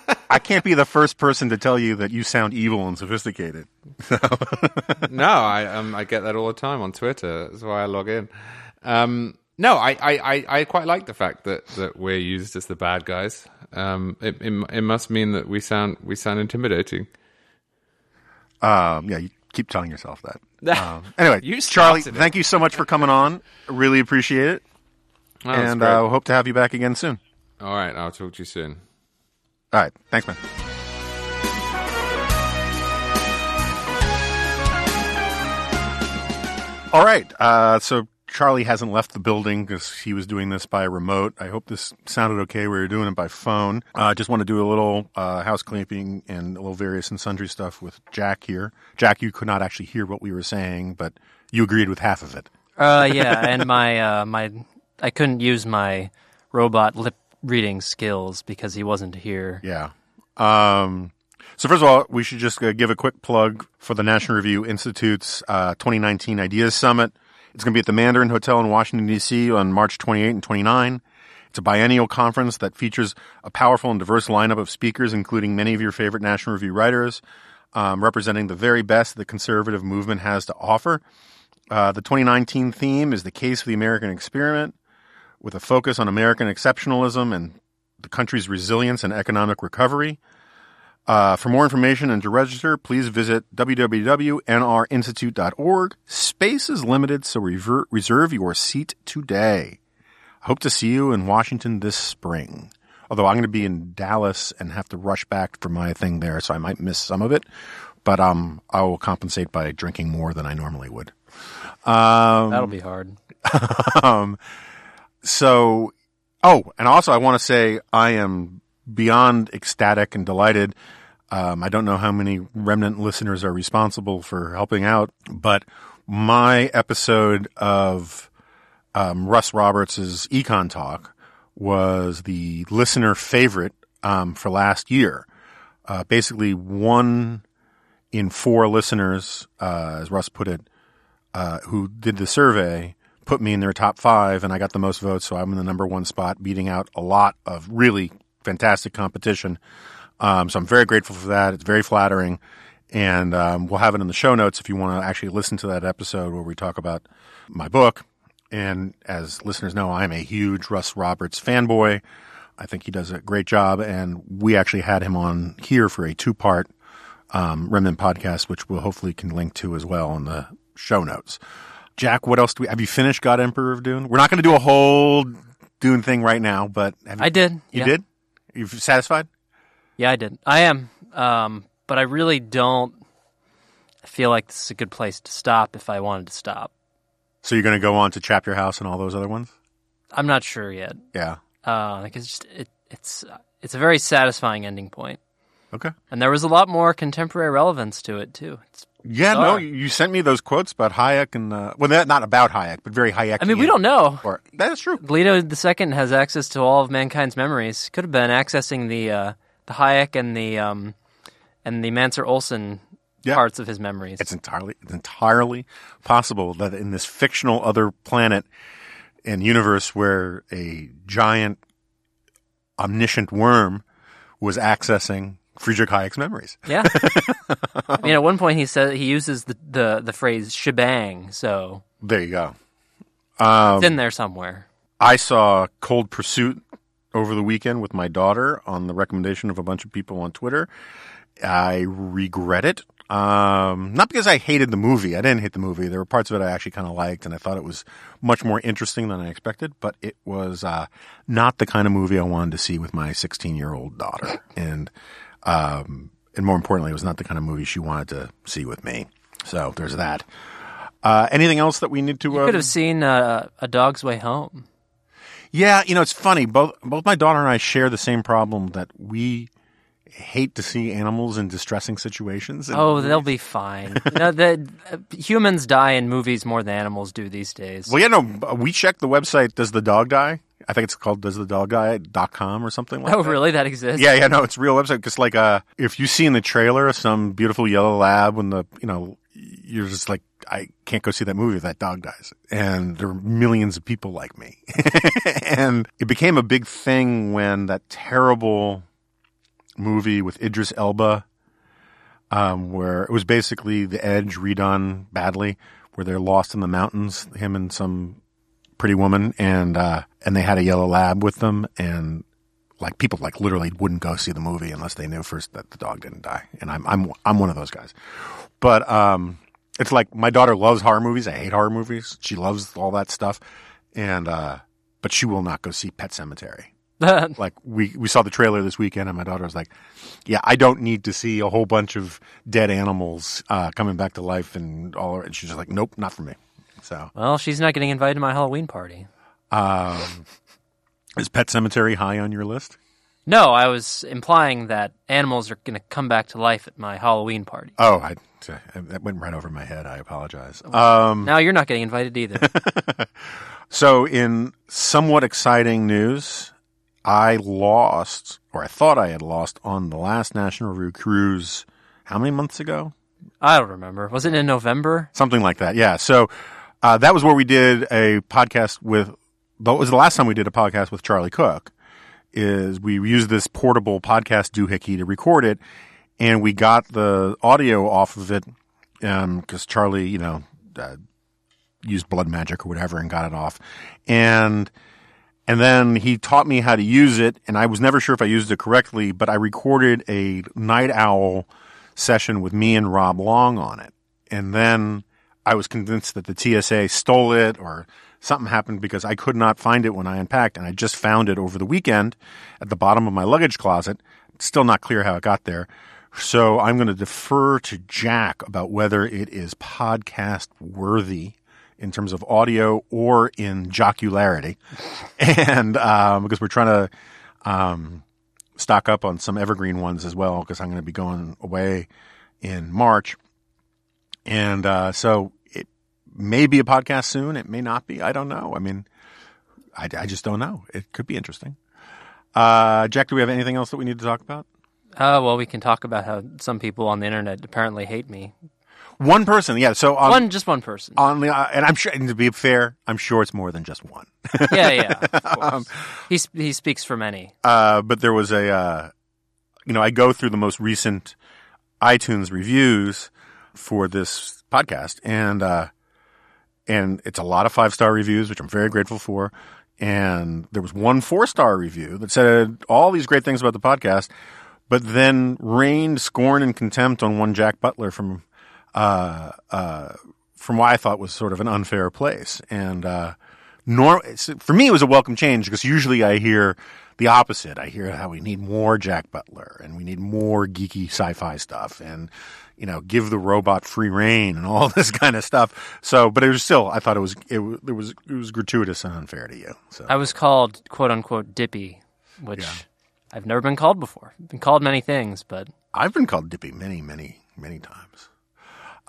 I- I can't be the first person to tell you that you sound evil and sophisticated. no, I um, I get that all the time on Twitter. That's why I log in. Um, no, I, I, I, I quite like the fact that, that we're used as the bad guys. Um, it, it it must mean that we sound we sound intimidating. Um, yeah, you keep telling yourself that. Um, anyway, You Charlie, it. thank you so much for coming on. Really appreciate it, Oh, and uh, hope to have you back again soon. All right, I'll talk to you soon. All right, thanks, man. All right, uh, so Charlie hasn't left the building because he was doing this by remote. I hope this sounded okay. We were doing it by phone. I uh, just want to do a little uh, house cleaning and a little various and sundry stuff with Jack here. Jack, you could not actually hear what we were saying, but you agreed with half of it. Uh, yeah, and my uh, my I couldn't use my robot lip reading skills because he wasn't here. Yeah. Um, so first of all, we should just uh, give a quick plug for the National Review Institute's uh, 2019 Ideas Summit. It's going to be at the Mandarin Hotel in Washington D.C. on March 28 and 29. It's a biennial conference that features a powerful and diverse lineup of speakers, including many of your favorite National Review writers, um, representing the very best the conservative movement has to offer. Uh, the 2019 theme is the case for the American experiment, with a focus on American exceptionalism and the country's resilience and economic recovery. Uh, for more information and to register, please visit www.nrinstitute.org. Space is limited, so reserve your seat today. I Hope to see you in Washington this spring. Although I'm going to be in Dallas and have to rush back for my thing there, so I might miss some of it. But um, I will compensate by drinking more than I normally would. That'll be hard. So, oh, and also I want to say I am beyond ecstatic and delighted. Um, I don't know how many remnant listeners are responsible for helping out, but my episode of um, Russ Roberts' Econ Talk was the listener favorite um, for last year. Uh, basically, one in four listeners, uh, as Russ put it, uh, who did the survey put me in their top five, and I got the most votes, so I'm in the number one spot, beating out a lot of really fantastic competition. Um, so I'm very grateful for that. It's very flattering. And um, we'll have it in the show notes if you want to actually listen to that episode where we talk about my book. And as listeners know, I'm a huge Russ Roberts fanboy. I think he does a great job. And we actually had him on here for a two part um, Remnant podcast, which we'll hopefully can link to as well in the show notes. Jack, what else do we have? You finished God Emperor of Dune? We're not going to do a whole Dune thing right now, but you, I did. You yeah. did? You satisfied? Yeah, I did. I am. Um, but I really don't feel like this is a good place to stop if I wanted to stop. So you're going to go on to Chapter House and all those other ones? I'm not sure yet. Yeah. Uh, like it's just it, it's it's a very satisfying ending point, Okay. and there was a lot more contemporary relevance to it too. It's, Yeah, no, you sent me those quotes about Hayek and uh, well, that not about Hayek, but very Hayek. I mean, we don't know. Or that is true. Leto II has access to all of mankind's memories. Could have been accessing the uh, the Hayek and the um, and the Mancur Olson Yeah. parts of his memories. It's entirely it's entirely possible that in this fictional other planet and universe where a giant omniscient worm was accessing Friedrich Hayek's memories. yeah. I mean, at one point he says he uses the, the, the phrase shebang, so There you go. it's in there somewhere. I saw Cold Pursuit over the weekend with my daughter on the recommendation of a bunch of people on Twitter. I regret it. Um, not because I hated the movie. I didn't hate the movie. There were parts of it I actually kind of liked, and I thought it was much more interesting than I expected. But it was uh, not the kind of movie I wanted to see with my 16 year old daughter, and um, and more importantly, it was not the kind of movie she wanted to see with me. So there's that. Uh, anything else that we need to? You could have seen uh, A Dog's Way Home. Yeah, you know, it's funny. Both both my daughter and I share the same problem that we hate to see animals in distressing situations. And Oh, they'll be fine. no, the, uh, humans die in movies more than animals do these days. well, yeah, no, we checked the website. Does the dog die? I think it's called does the dog die dot com or something like oh, that. really? That exists? Yeah, yeah, no, it's a real website. Because like, uh, if you see in the trailer some beautiful yellow lab when the you know you're just like I can't go see that movie if that dog dies. And there are millions of people like me. and it became a big thing when that terrible movie with Idris Elba, um, where it was basically the edge redone badly, where they're lost in the mountains, him and some pretty woman, and uh, and they had a yellow lab with them, and like people like literally wouldn't go see the movie unless they knew first that the dog didn't die, and I'm I'm I'm one of those guys. But um, it's like my daughter loves horror movies. I hate horror movies. She loves all that stuff, and uh, but she will not go see Pet Sematary. Like we we saw the trailer this weekend, and my daughter was like, "Yeah, I don't need to see a whole bunch of dead animals uh, coming back to life and all." And she's just like, "Nope, not for me." So, well, she's not getting invited to my Halloween party. um, is Pet Sematary high on your list? No, I was implying that animals are going to come back to life at my Halloween party. Oh, I, that went right over my head. I apologize. Um, now you're not getting invited either. so, in somewhat exciting news, I lost, or I thought I had lost, on the last National Review cruise. How many months ago? I don't remember. Was it in November? Something like that. Yeah. So uh, that was where we did a podcast with. That was the last time we did a podcast with Charlie Cooke. Is we used this portable podcast doohickey to record it, and we got the audio off of it because Charlie, you know, uh, used blood magic or whatever and got it off, and and then he taught me how to use it, and I was never sure if I used it correctly, but I recorded a night owl session with me and Rob Long on it. And then I was convinced that the TSA stole it or something happened because I could not find it when I unpacked. And I just found it over the weekend at the bottom of my luggage closet. It's still not clear how it got there. So I'm going to defer to Jack about whether it is podcast worthy in terms of audio or in jocularity. and um, because we're trying to um, stock up on some evergreen ones as well because I'm going to be going away in March. And uh, so it may be a podcast soon. It may not be. I don't know. I mean, I, I just don't know. It could be interesting. Uh, Jack, do we have anything else that we need to talk about? Uh, well, we can talk about how some people on the internet apparently hate me. One person, yeah. So on, one, just one person. on the, uh, and I'm sure, and to be fair, I'm sure it's more than just one. yeah, yeah. Course. he sp- he speaks for many. Uh, but there was a uh, you know, I go through the most recent iTunes reviews for this podcast, and uh, and it's a lot of five star reviews, which I'm very grateful for. And there was one four star review that said all these great things about the podcast, but then rained scorn and contempt on one Jack Butler from uh, uh, from what I thought was sort of an unfair place. And uh, nor- for me, it was a welcome change because usually I hear the opposite. I hear how we need more Jack Butler and we need more geeky sci-fi stuff and you know give the robot free reign and all this kind of stuff. So, but it was still I thought it was it, was- it was it was gratuitous and unfair to you. So I was called quote unquote dippy, which Yeah. I've never been called before. I've been called many things, but I've been called Dippy many many many times.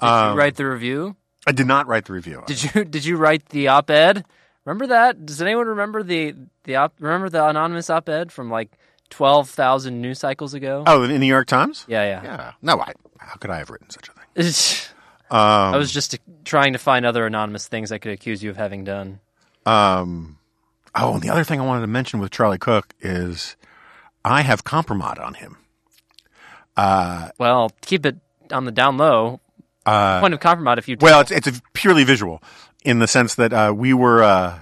you Um, write the review? I did not write the review. Did you did you write the op-ed? Remember that? Does anyone remember the the op, remember the anonymous op-ed from like twelve thousand news cycles ago? oh, in the New York Times. Yeah, yeah. Yeah. No, I, how could I have written such a thing? Um, I was just trying to find other anonymous things I could accuse you of having done. Um, oh, and the other thing I wanted to mention with Charlie Cooke is I have compromise on him. Well, keep it on the down low. Uh, Point of compromise if you well, it's it's a purely visual in the sense that uh, we were uh,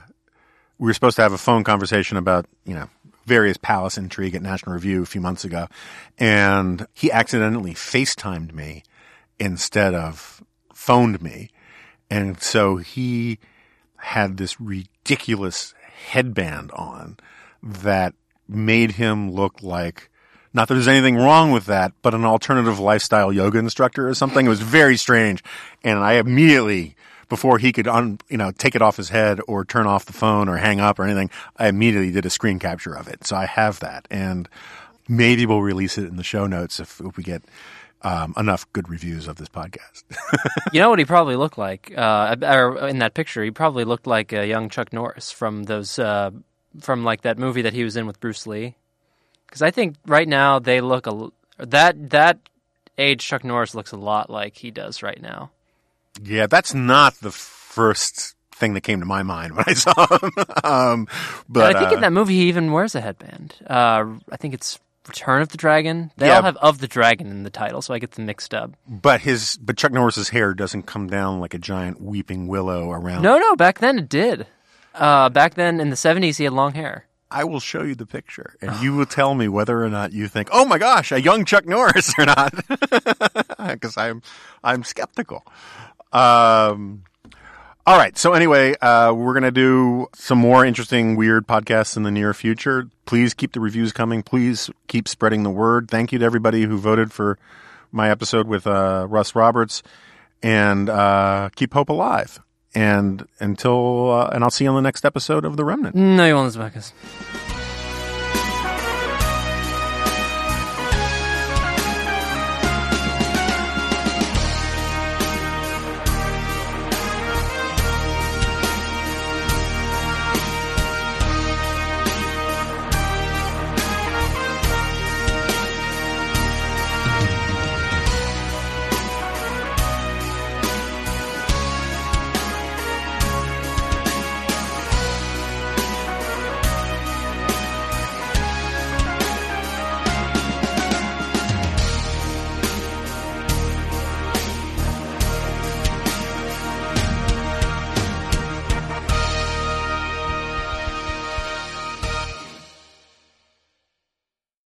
we were supposed to have a phone conversation about you know various palace intrigue at National Review a few months ago, and he accidentally FaceTimed me instead of phoned me, and so he had this ridiculous headband on that made him look like not that there's anything wrong with that, but an alternative lifestyle yoga instructor or something. It was very strange, and I immediately before he could un, you know take it off his head or turn off the phone or hang up or anything, I immediately did a screen capture of it. So I have that, and maybe we'll release it in the show notes if, if we get um, enough good reviews of this podcast. You know what he probably looked like? Uh, or in that picture, he probably looked like a young Chuck Norris from those, uh, from like that movie that he was in with Bruce Lee. Because I think right now they look a that that age Chuck Norris looks a lot like he does right now. Yeah, that's not the first thing that came to my mind when I saw him. um, but And I think uh, in that movie he even wears a headband. Uh, I think it's Return of the Dragon. They Yeah. all have of the dragon in the title, so I get them mixed up. but his but Chuck Norris's hair doesn't come down like a giant weeping willow around. No, no, back then it did. Uh, back then in the seventies, he had long hair. I will show you the picture, and you will tell me whether or not you think, "Oh my gosh, a young Chuck Norris" or not, because I'm I'm skeptical. Um, all right. So anyway, uh, we're gonna do some more interesting, weird podcasts in the near future. Please keep the reviews coming. Please keep spreading the word. Thank you to everybody who voted for my episode with uh, Russ Roberts, and uh, keep hope alive. And until, uh, and I'll see you on the next episode of The Remnant. No, you won't, Bacchus.